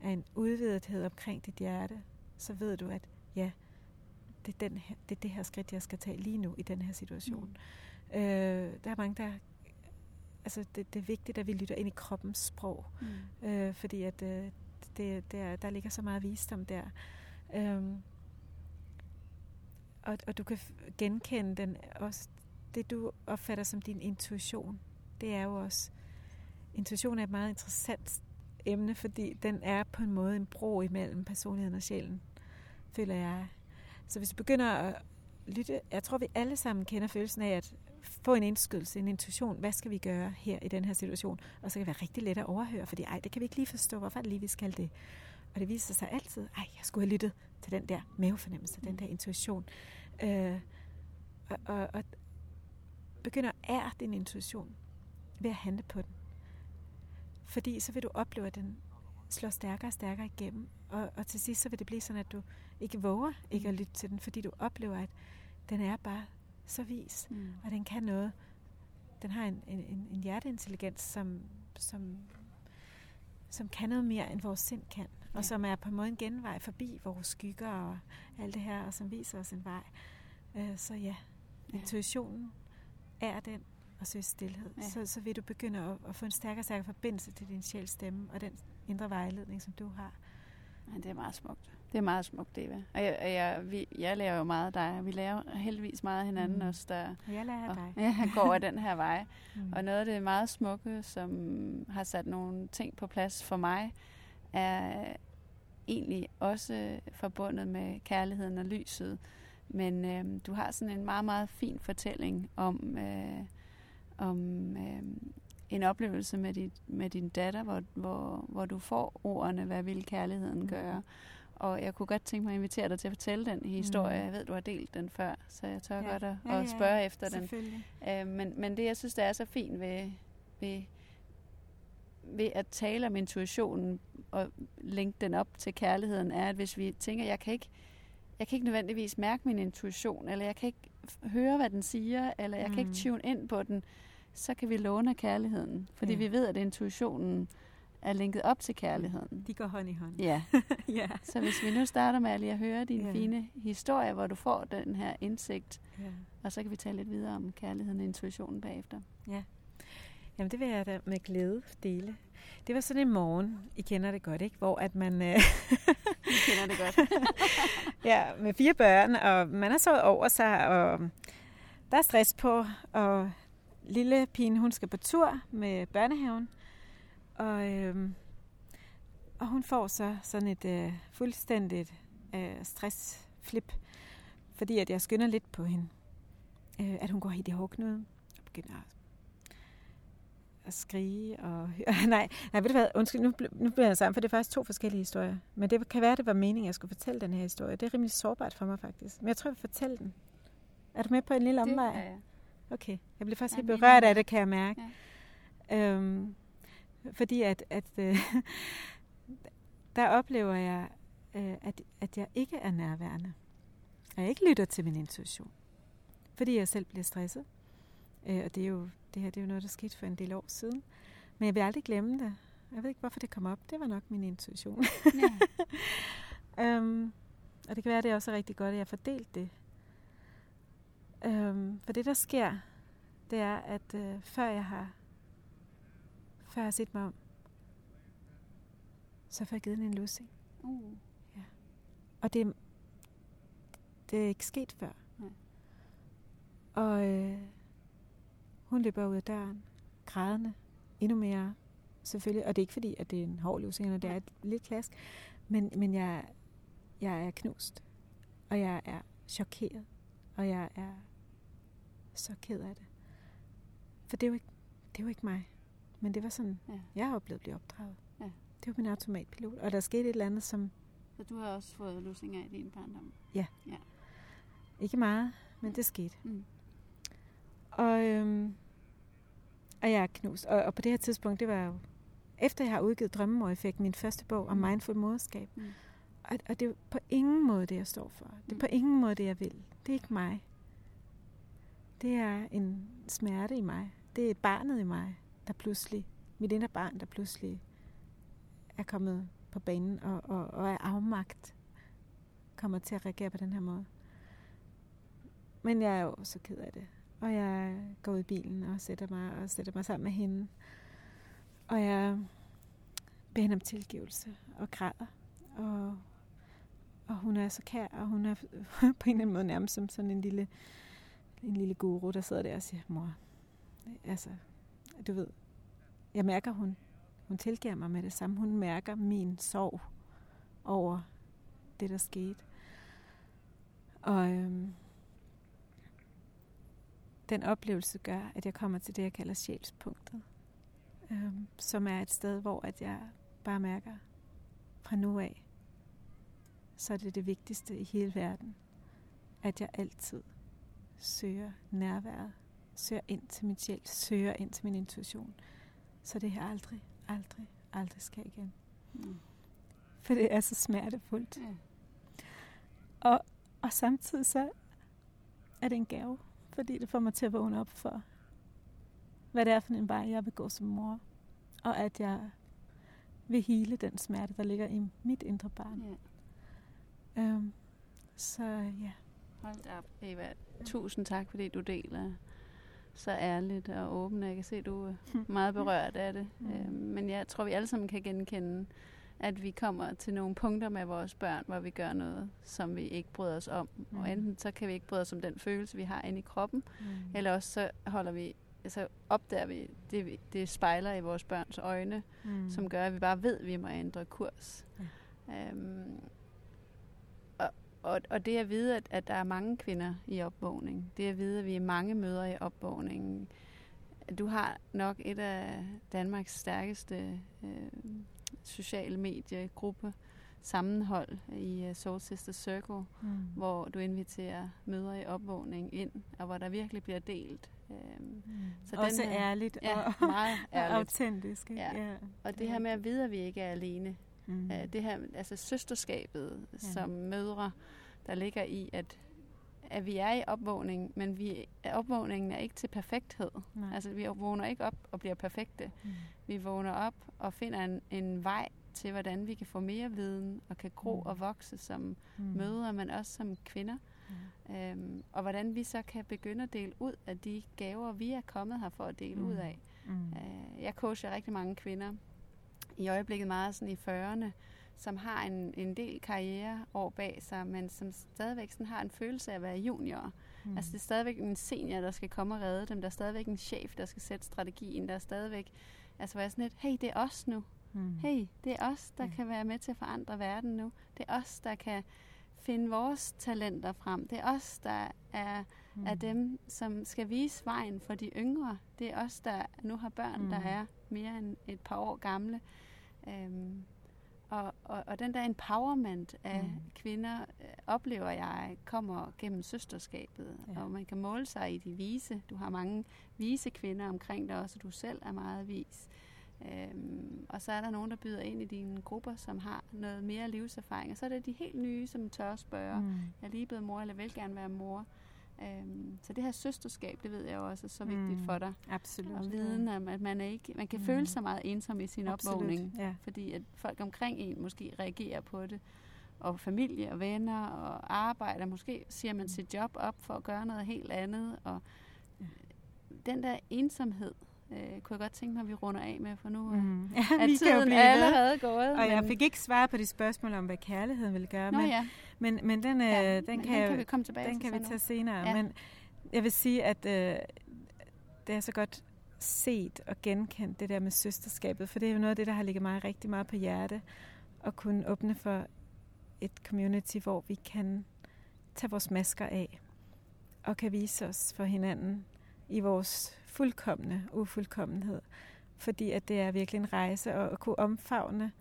af en udvidethed omkring dit hjerte, så ved du, at ja, det er, den her, det er det her skridt, jeg skal tage lige nu i den her situation. Mm. Øh, der er mange, der... Altså, det, det er vigtigt, at vi lytter ind i kroppens sprog. Mm. Øh, fordi at øh, det, det, der ligger så meget visdom der. Øhm, og, og du kan genkende den også. Det, du opfatter som din intuition, det er jo også... Intuition er et meget interessant emne, fordi den er på en måde en bro imellem personligheden og sjælen, føler jeg. Så hvis du begynder at lytte, jeg tror vi alle sammen kender følelsen af, at få en indskydelse, en intuition. Hvad skal vi gøre her i den her situation? Og så kan det være rigtig let at overhøre, fordi ej, det kan vi ikke lige forstå. Hvorfor er det lige, vi skal det? Og det viser sig altid, ej, jeg skulle have lyttet til den der mavefornemmelse, den der intuition. Øh, og, og, og begynder at ære din intuition. ved at handle på den. Fordi så vil du opleve, at den slår stærkere og stærkere igennem. Og, og til sidst så vil det blive sådan, at du ikke våger ikke at lytte til den, fordi du oplever, at den er bare så vis, mm. og den kan noget. Den har en, en, en hjerteintelligens, som, som, som kan noget mere, end vores sind kan. Ja. Og som er på en måde en genvej forbi vores skygger og alt det her, og som viser os en vej. Øh, så ja, intuitionen er den, og søge stillhed. Ja. Så, så vil du begynde at, at få en stærkere og stærkere forbindelse til din sjæls stemme, og den indre vejledning, som du har. Ja, det er meget smukt. Det er meget smukt, Eva. Og jeg, jeg, vi, jeg lærer jo meget af dig, og vi lærer heldigvis meget af hinanden mm. også, der og jeg lærer af dig. [LAUGHS] Ja, går af den her vej. [LAUGHS] Mm. Og noget af det meget smukke, som har sat nogle ting på plads for mig, er egentlig også forbundet med kærligheden og lyset. Men øh, du har sådan en meget, meget fin fortælling om, øh, om øh, en oplevelse med, dit, med din datter, hvor, hvor, hvor du får ordene, hvad vil kærligheden mm. Og jeg kunne godt tænke mig at invitere dig til at fortælle den historie. Mm. Jeg ved, du har delt den før, så jeg tør ja. godt at, ja, ja, spørge ja, efter den. Øh, men, men det, jeg synes, der er så fint ved, ved, ved at tale om intuitionen og linke den op til kærligheden, er, at hvis vi tænker, jeg kan ikke, jeg kan ikke nødvendigvis mærke min intuition, eller jeg kan ikke høre, hvad den siger, eller jeg mm. kan ikke mm. tune ind på den, så kan vi låne kærligheden. Fordi ja. vi ved, at intuitionen er linket op til kærligheden. De går hånd i hånd. Ja. [LAUGHS] ja. Så hvis vi nu starter med at lige at høre din ja. fine historie, hvor du får den her indsigt, ja. og så kan vi tale lidt videre om kærligheden og intuitionen bagefter. Ja. Jamen det vil jeg da med glæde dele. Det var sådan en morgen, I kender det godt, ikke? Hvor at man... Øh [LAUGHS] I kender det godt. [LAUGHS] ja, med fire børn, og man har sovet over sig, og der er stress på, og lille pigen, hun skal på tur med børnehaven, og, øh, og hun får så sådan et øh, fuldstændigt øh, stressflip, fordi at jeg skynder lidt på hende, øh, at hun går helt i hårdknuden og begynder at at skrige og [LAUGHS] nej, nej, ved du hvad, undskyld, nu, nu bliver jeg sammen, for det er faktisk to forskellige historier. Men det kan være, det var meningen, at jeg skulle fortælle den her historie. Det er rimelig sårbart for mig faktisk. Men jeg tror, jeg vil fortælle den. Er du med på en lille omvej? Det er jeg. Okay, jeg bliver faktisk helt berørt af det, kan jeg mærke. Ja. Øhm, fordi at, at øh, [LAUGHS] der oplever jeg, øh, at, at jeg ikke er nærværende. Og jeg ikke lytter til min intuition. Fordi jeg selv bliver stresset. Øh, og det er jo det her det er jo noget, der skete for en del år siden. Men jeg vil aldrig glemme det. Jeg ved ikke, hvorfor det kom op. Det var nok min intuition. Ja. um, [LAUGHS] og det kan være, at det er også rigtig godt, at jeg har fordelt det. Um, for det, der sker, det er, at uh, før jeg har før jeg har set mig om, så får jeg givet en lussing. Uh. Ja. Og det, det er ikke sket før. Nej. Og øh, hun løber ud af døren, grædende, endnu mere selvfølgelig. Og det er ikke fordi, at det er en hård lussing, det er et lille klask. Men, men jeg, jeg er knust, og jeg er chokeret, og jeg er så ked af det. For det er jo ikke, det er jo ikke mig. Men det var sådan, ja. jeg har oplevet at blive opdraget. Ja. Det var min automatpilot. Og der skete et eller andet, som... Så du har også fået lussinger i din barndom? Ja. ja. Ikke meget, men det skete. Mm. Og, øhm, og jeg er knust. Og, og på det her tidspunkt, det var jo efter jeg har udgivet Drømmemor, jeg fik min første bog om mm. mindful moderskab. Mm. Og, og det er på ingen måde det, jeg står for. Det er mm. på ingen måde det, jeg vil. Det er ikke mig. Det er en smerte i mig. Det er barnet i mig, der pludselig, mit indre barn, der pludselig er kommet på banen og, og, og er afmagt, kommer til at reagere på den her måde. Men jeg er jo så ked af det. Og jeg går ud i bilen og sætter mig og sætter mig sammen med hende. Og jeg beder hende om tilgivelse og græder. Og, og hun er så kær, og hun er [LAUGHS] på en eller anden måde nærmest som sådan en lille, en lille guru, der sidder der og siger, mor, altså, du ved, jeg mærker, hun, hun tilgiver mig med det samme. Hun mærker min sorg over det, der skete. Og øhm, den oplevelse gør, at jeg kommer til det, jeg kalder sjælspunktet. Øhm, som er et sted, hvor at jeg bare mærker, fra nu af, så er det det vigtigste i hele verden, at jeg altid søger nærværet søger ind til min sjæl, søger ind til min intuition. Så det her aldrig, aldrig, aldrig sker igen. Mm. For det er så smertefuldt. Ja. Og, og samtidig så er det en gave, fordi det får mig til at vågne op for, hvad det er for en vej, jeg vil gå som mor. Og at jeg vil hele den smerte, der ligger i mit indre barn. Ja. Øhm, så ja. Hold op, Eva. Tusind tak, fordi du deler så ærligt og åbent. Jeg kan se, at du er meget berørt af det. Mm. Øhm, men jeg tror, vi alle sammen kan genkende, at vi kommer til nogle punkter med vores børn, hvor vi gør noget, som vi ikke bryder os om. Mm. Og enten så kan vi ikke bryde os om den følelse, vi har inde i kroppen, mm. eller også så holder vi så opdager vi, det, det spejler i vores børns øjne, mm. som gør, at vi bare ved, at vi må ændre kurs. Ja. Øhm, og, og, det at vide, at, at der er mange kvinder i opvågning, det at vide, at vi er mange møder i opvågningen, du har nok et af Danmarks stærkeste øh, sociale mediegrupper, sammenhold i uh, Soul Sister Circle, mm. hvor du inviterer møder i opvågning ind, og hvor der virkelig bliver delt Øhm, mm. så Også den her, ærligt ja, og meget [LAUGHS] ærligt. autentisk. Ikke? Ja. Ja. Og det her med at vide, at vi ikke er alene. Mm. Uh, det her, altså søsterskabet ja. som mødre, der ligger i, at at vi er i opvågning, men vi, opvågningen er ikke til perfekthed. Nej. Altså, vi vågner ikke op og bliver perfekte. Mm. Vi vågner op og finder en, en vej til, hvordan vi kan få mere viden og kan gro mm. og vokse som mm. mødre, men også som kvinder. Mm. Øhm, og hvordan vi så kan begynde at dele ud af de gaver, vi er kommet her for at dele mm. ud af. Mm. Øh, jeg coacher rigtig mange kvinder, i øjeblikket meget sådan i 40'erne, som har en, en del karriere år bag sig, men som stadigvæk sådan har en følelse af at være junior. Mm. Altså det er stadigvæk en senior, der skal komme og redde dem. Der er stadigvæk en chef, der skal sætte strategien. Der er stadigvæk, altså jeg sådan lidt, hey, det er os nu. Mm. Hey, det er os, der mm. kan være med til at forandre verden nu. Det er os, der kan finde vores talenter frem. Det er os, der er, mm. er dem, som skal vise vejen for de yngre. Det er os, der nu har børn, mm. der er mere end et par år gamle. Øhm, og, og, og den der empowerment af mm. kvinder, øh, oplever jeg, kommer gennem søsterskabet. Ja. Og man kan måle sig i de vise. Du har mange vise kvinder omkring dig også, og du selv er meget vis. Øhm, og så er der nogen, der byder ind i dine grupper, som har noget mere livserfaring. Og så er det de helt nye, som tør spørge, mm. jeg er lige blevet mor, eller vil gerne være mor. Øhm, så det her søsterskab, det ved jeg også er så vigtigt mm. for dig. Absolut. Og viden om, at man, er ikke, man kan mm. føle sig meget ensom i sin Absolut. opvågning. Ja. Fordi at folk omkring en måske reagerer på det. Og familie og venner og arbejder. Måske siger man sit job op for at gøre noget helt andet. Og ja. den der ensomhed, øh, kunne jeg godt tænke mig, at vi runder af med, for nu mm. ja, [LAUGHS] er vi tiden allerede gået. Og men... jeg fik ikke svar på de spørgsmål om, hvad kærligheden vil gøre, Nå, men, ja. Men, men den, øh, ja, den, kan, den kan vi komme tilbage den til kan vi tage senere. Ja. Men jeg vil sige, at øh, det er så godt set og genkendt, det der med søsterskabet, for det er jo noget af det, der har ligget mig rigtig meget på hjerte, at kunne åbne for et community, hvor vi kan tage vores masker af, og kan vise os for hinanden i vores fuldkommende ufuldkommenhed. Fordi at det er virkelig en rejse, og at kunne omfavne,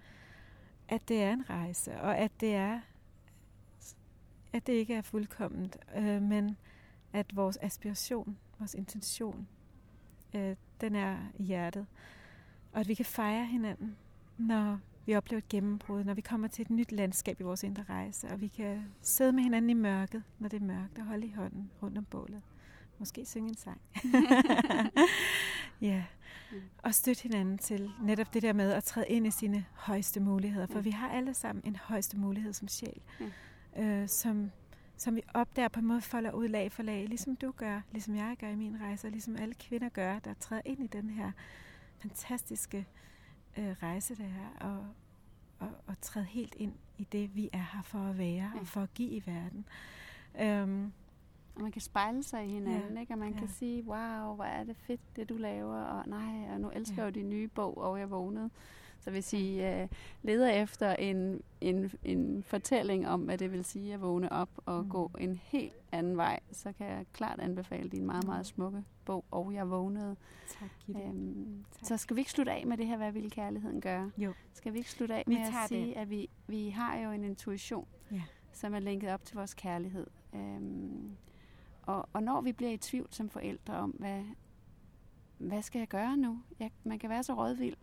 at det er en rejse, og at det er at det ikke er fuldkomment, øh, men at vores aspiration, vores intention, øh, den er i hjertet. Og at vi kan fejre hinanden, når vi oplever et gennembrud, når vi kommer til et nyt landskab i vores indre rejse, og vi kan sidde med hinanden i mørket, når det er mørkt, og holde i hånden rundt om bålet. Måske synge en sang. [LAUGHS] ja. Mm. Og støtte hinanden til netop det der med at træde ind i sine højeste muligheder. For mm. vi har alle sammen en højeste mulighed som sjæl, mm. Øh, som, som vi opdager på en måde folder ud lag for lag, ligesom du gør, ligesom jeg gør i min rejse, og ligesom alle kvinder gør, der træder ind i den her fantastiske øh, rejse, der er, og, og, og træde helt ind i det, vi er her for at være og for at give i verden. Øhm, og man kan spejle sig i hinanden, ja. ikke? Og man ja. kan sige, wow, hvor er det fedt, det du laver, og nej, og nu elsker ja. jeg jo din nye bog, og jeg vågnede. Så hvis I uh, leder efter en, en, en fortælling om, hvad det vil sige at vågne op og mm. gå en helt anden vej, så kan jeg klart anbefale din meget, meget smukke bog, Og jeg vågnede. Tak, øhm, tak. Så skal vi ikke slutte af med det her, hvad vil kærligheden gøre? Jo. Skal vi ikke slutte af vi med at sige, det. at vi, vi har jo en intuition, ja. som er linket op til vores kærlighed. Øhm, og, og når vi bliver i tvivl som forældre om, hvad, hvad skal jeg gøre nu? Jeg, man kan være så rådvild.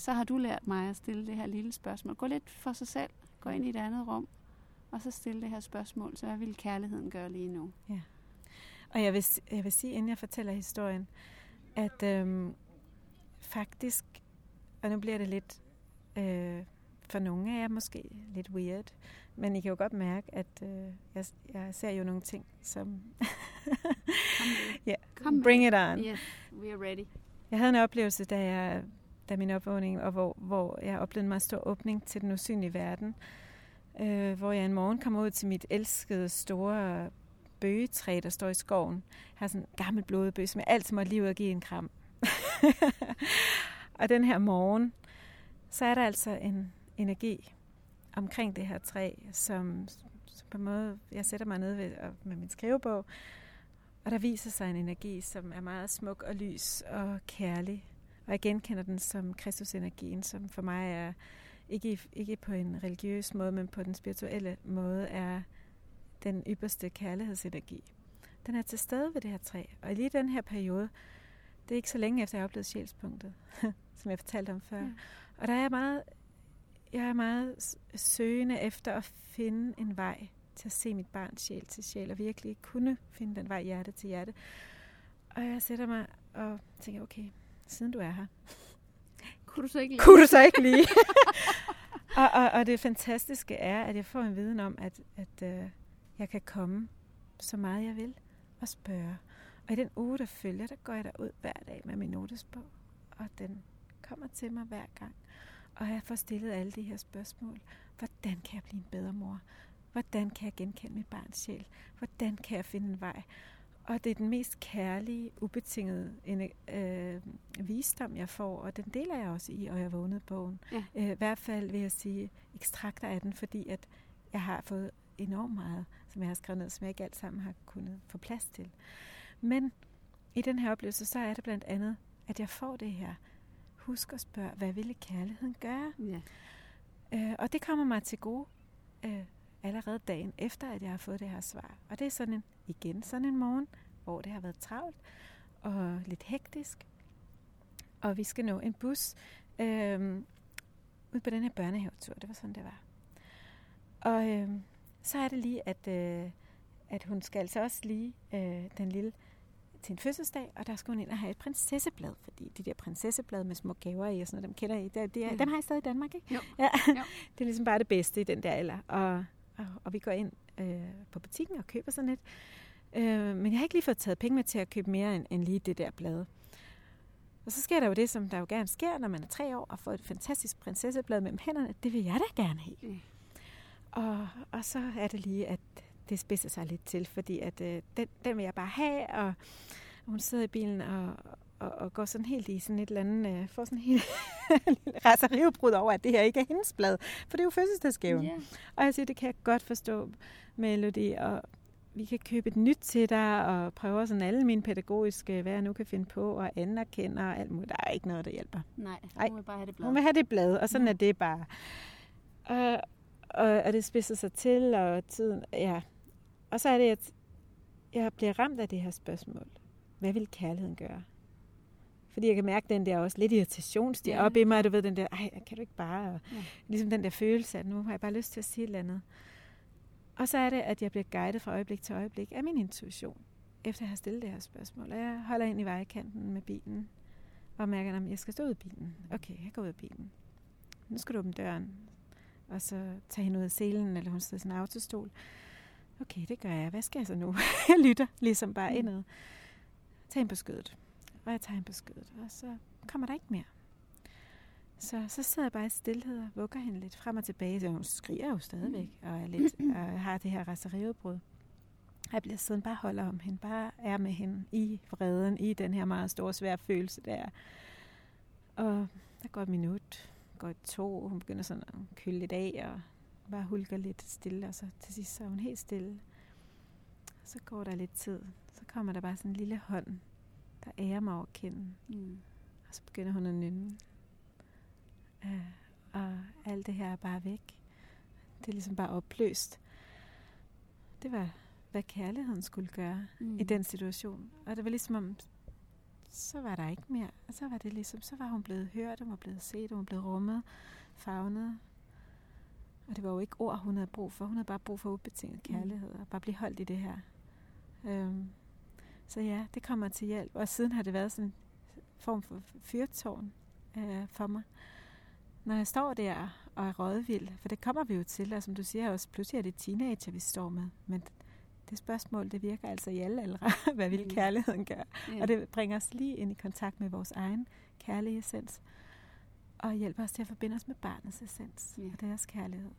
Så har du lært mig at stille det her lille spørgsmål. Gå lidt for sig selv. Gå ind i et andet rum. Og så stille det her spørgsmål. Så hvad vil kærligheden gøre lige nu? Ja. Og jeg vil, jeg vil sige, inden jeg fortæller historien, at øhm, faktisk, og nu bliver det lidt, øh, for nogle af jer måske lidt weird, men I kan jo godt mærke, at øh, jeg, jeg ser jo nogle ting, som... [LAUGHS] ja, yeah. bring it on. Yes, we are ready. Jeg havde en oplevelse, da, jeg, da min opvågning, og hvor, hvor jeg oplevede en meget stor åbning til den usynlige verden, øh, hvor jeg en morgen kom ud til mit elskede store bøgetræ, der står i skoven. Jeg har sådan en gammel blodbøg, som jeg altid måtte lige ud og give en kram. [LAUGHS] og den her morgen, så er der altså en energi omkring det her træ, som, som på en måde, jeg sætter mig ned ved, med min skrivebog, og der viser sig en energi, som er meget smuk og lys og kærlig. Og jeg genkender den som Kristusenergien, som for mig er ikke, ikke på en religiøs måde, men på den spirituelle måde, er den ypperste kærlighedsenergi. Den er til stede ved det her træ. Og lige den her periode, det er ikke så længe efter, jeg oplevede sjælspunktet, [LAUGHS] som jeg fortalte om før. Ja. Og der er jeg meget, jeg er meget søgende efter at finde en vej til at se mit barns sjæl til sjæl, og virkelig kunne finde den vej hjerte til hjerte. Og jeg sætter mig og tænker, okay, siden du er her, kunne du så ikke lige? Kunne du så ikke lige? [LAUGHS] og, og, og det fantastiske er, at jeg får en viden om, at, at uh, jeg kan komme så meget jeg vil og spørge. Og i den uge, der følger, der går jeg derud hver dag med min notesbog. Og den kommer til mig hver gang. Og jeg får stillet alle de her spørgsmål. Hvordan kan jeg blive en bedre mor? Hvordan kan jeg genkende mit barns sjæl? Hvordan kan jeg finde en vej? Og det er den mest kærlige, ubetingede øh, visdom, jeg får, og den deler jeg også i, og jeg vågnede bogen. Ja. Øh, I hvert fald vil jeg sige ekstrakter af den, fordi at jeg har fået enormt meget, som jeg har skrevet ned, som jeg ikke alt sammen har kunnet få plads til. Men i den her oplevelse, så er det blandt andet, at jeg får det her. Husk at spørge, hvad ville kærligheden gøre? Ja. Øh, og det kommer mig til gode øh, allerede dagen efter, at jeg har fået det her svar. Og det er sådan en, igen sådan en morgen, hvor det har været travlt og lidt hektisk. Og vi skal nå en bus øh, ud på den her børnehavetur. Det var sådan, det var. Og øh, så er det lige, at, øh, at hun skal altså også lige, øh, den lille, til en fødselsdag, og der skal hun ind og have et prinsesseblad, fordi de der prinsesseblad med små gaver i og sådan noget, dem kender I. Det, det er, mm. Dem har I stadig i Danmark, ikke? Jo. Ja. jo. [LAUGHS] det er ligesom bare det bedste i den der alder. Og, og, og vi går ind øh, på butikken og køber sådan et. Øh, men jeg har ikke lige fået taget penge med til at købe mere end, end lige det der blad. Og så sker der jo det, som der jo gerne sker, når man er tre år og får et fantastisk prinsesseblad mellem hænderne. Det vil jeg da gerne have. Mm. Og, og så er det lige, at det spidser sig lidt til, fordi at øh, den, den vil jeg bare have, og hun sidder i bilen og, og, og går sådan helt i sådan et eller andet, øh, får sådan helt [LAUGHS] raserivebrud over, at det her ikke er hendes blad, for det er jo fødselsdagsgaven. Yeah. Og jeg siger, det kan jeg godt forstå, Melody, og vi kan købe et nyt til dig, og prøve sådan alle mine pædagogiske, hvad jeg nu kan finde på, og anerkende og alt muligt. Der er ikke noget, der hjælper. Nej, hun vil bare have det blad. Hun vil have det blad, og sådan mm. er det bare. Og, og, og det spidser sig til, og tiden, ja. Og så er det, at jeg bliver ramt af det her spørgsmål. Hvad vil kærligheden gøre? Fordi jeg kan mærke den der også lidt irritation stiger ja. op i mig, du ved den der, ej, kan du ikke bare, og ja. ligesom den der følelse, at nu har jeg bare lyst til at sige et eller andet. Og så er det, at jeg bliver guidet fra øjeblik til øjeblik af min intuition, efter jeg har stillet det her spørgsmål. Og jeg holder ind i vejkanten med bilen, og mærker, at jeg skal stå ud af bilen. Okay, jeg går ud af bilen. Nu skal du åbne døren og så tage hende ud af selen, eller hun sidder i sin autostol. Okay, det gør jeg. Hvad skal jeg så nu? [LAUGHS] jeg lytter ligesom bare mm. indad. Tag hende på skødet. Og jeg tager hende på skødet, og så kommer der ikke mere. Så, så sidder jeg bare i stillhed og vugger hende lidt frem og tilbage. Så hun skriger jo stadigvæk, og, er lidt, og har det her raseriudbrud. Jeg bliver siden bare holder om hende, bare er med hende i vreden, i den her meget store, svære følelse der. Og der går et minut, går i to, hun begynder sådan at køle lidt af, og bare hulker lidt stille, og så til sidst så er hun helt stille. Så går der lidt tid, så kommer der bare sådan en lille hånd, der ærer mig over kinden. Mm. Og så begynder hun at nynne. Uh, og alt det her er bare væk. Det er ligesom bare opløst. Det var hvad kærligheden skulle gøre mm. i den situation. Og det var ligesom om, så var der ikke mere. Og så var det ligesom, så var hun blevet hørt, hun var blevet set, hun var blevet rummet, fagnet. Og det var jo ikke ord, hun havde brug for. Hun havde bare brug for ubetinget mm. kærlighed, og bare blive holdt i det her. Øhm, så ja, det kommer til hjælp. Og siden har det været sådan en form for fyrtårn øh, for mig. Når jeg står der og er rådvild, for det kommer vi jo til, og som du siger også, pludselig er det teenager, vi står med. Men det spørgsmål, det virker altså i alle aldre, [LAUGHS] hvad vil kærligheden gøre? Ja. Og det bringer os lige ind i kontakt med vores egen kærlige essens, og hjælper os til at forbinde os med barnets essens ja. og deres kærlighed.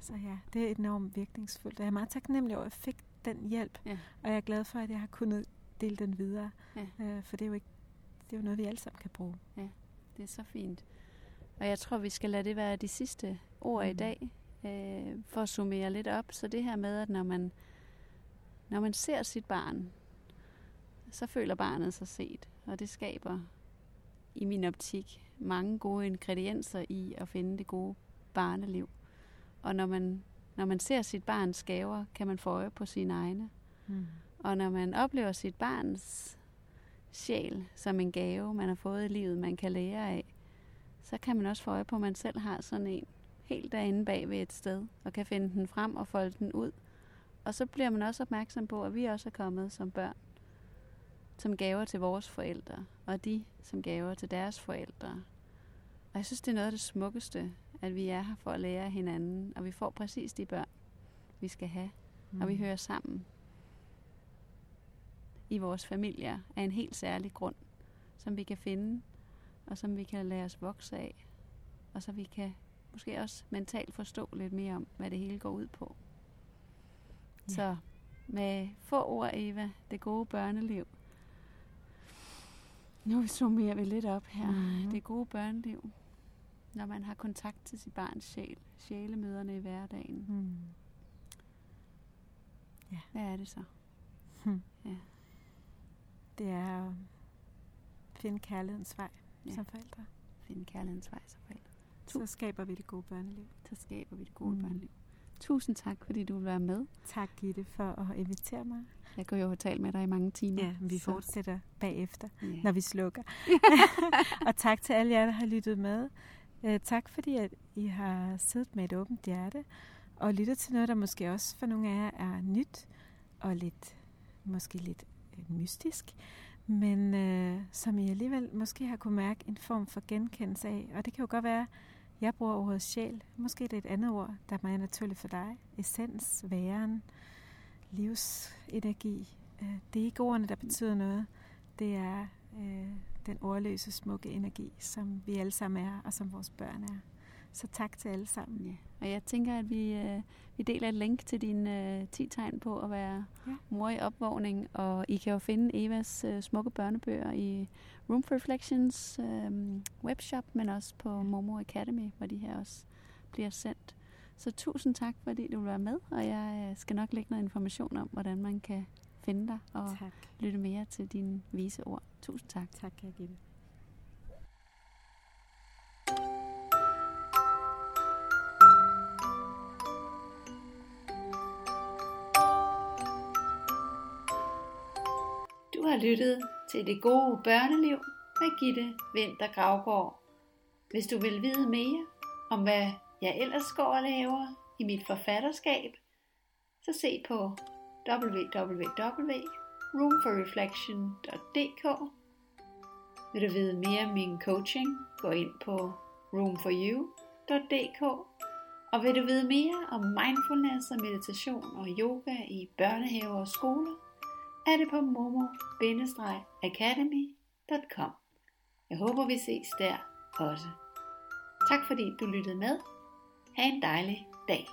Så ja, det er enormt virkningsfuldt. Og jeg er meget taknemmelig over, at jeg fik den hjælp, ja. og jeg er glad for, at jeg har kunnet dele den videre. Ja. Øh, for det er jo ikke det er jo noget, vi alle sammen kan bruge. Ja, det er så fint. Og jeg tror, vi skal lade det være de sidste ord mm. i dag, øh, for at summere lidt op. Så det her med, at når man, når man ser sit barn, så føler barnet sig set. Og det skaber i min optik mange gode ingredienser i at finde det gode barneliv. Og når man, når man ser sit barns gaver, kan man få øje på sine egne. Mm. Og når man oplever sit barns sjæl som en gave, man har fået i livet, man kan lære af, så kan man også få øje på, at man selv har sådan en helt derinde bag ved et sted, og kan finde den frem og folde den ud. Og så bliver man også opmærksom på, at vi også er kommet som børn, som gaver til vores forældre, og de som gaver til deres forældre. Og jeg synes, det er noget af det smukkeste, at vi er her for at lære hinanden, og vi får præcis de børn, vi skal have, mm. og vi mm. hører sammen i vores familier af en helt særlig grund, som vi kan finde, og som vi kan lade os vokse af, og så vi kan måske også mentalt forstå lidt mere om, hvad det hele går ud på. Ja. Så med få ord, Eva, det gode børneliv. Nu summerer vi lidt op her. Mm-hmm. Det gode børneliv, når man har kontakt til sit barns sjæl, sjælemøderne i hverdagen. Mm. Ja. Hvad er det så? Hmm. Ja det er at finde kærlighedens vej ja. som forældre. Finde kærlighedens vej som forældre. Så skaber vi det gode børneliv. Så skaber vi det gode mm. børneliv. Tusind tak, fordi du vil være med. Tak, Gitte, for at invitere mig. Jeg kunne jo have talt med dig i mange timer. Ja, vi så. fortsætter bagefter, ja. når vi slukker. [LAUGHS] og tak til alle jer, der har lyttet med. Uh, tak, fordi at I har siddet med et åbent hjerte og lyttet til noget, der måske også for nogle af jer er nyt og lidt, måske lidt mystisk, men øh, som I alligevel måske har kunne mærke en form for genkendelse af. Og det kan jo godt være, jeg bruger ordet sjæl. Måske det er et andet ord, der er meget naturligt for dig. Essens, væren, livsenergi. Øh, det er ikke ordene, der betyder noget. Det er øh, den ordløse, smukke energi, som vi alle sammen er, og som vores børn er. Så tak til alle sammen. Ja. Og jeg tænker, at vi, øh, vi deler et link til dine øh, 10 tegn på at være ja. mor i opvågning. Og I kan jo finde Evas øh, smukke børnebøger i Room for Reflections øh, webshop, men også på Momo Academy, hvor de her også bliver sendt. Så tusind tak, fordi du vil være med, og jeg øh, skal nok lægge noget information om, hvordan man kan finde dig og tak. lytte mere til dine vise ord. Tusind tak. Tak, Gitte. Har lyttet til Det Gode Børneliv med Gitte Vinter Gravgaard. Hvis du vil vide mere om, hvad jeg ellers går og laver i mit forfatterskab, så se på www.roomforreflection.dk Vil du vide mere om min coaching, gå ind på roomforyou.dk og vil du vide mere om mindfulness og meditation og yoga i børnehaver og skoler, er det på momo-academy.com. Jeg håber, vi ses der også. Tak fordi du lyttede med. Ha' en dejlig dag.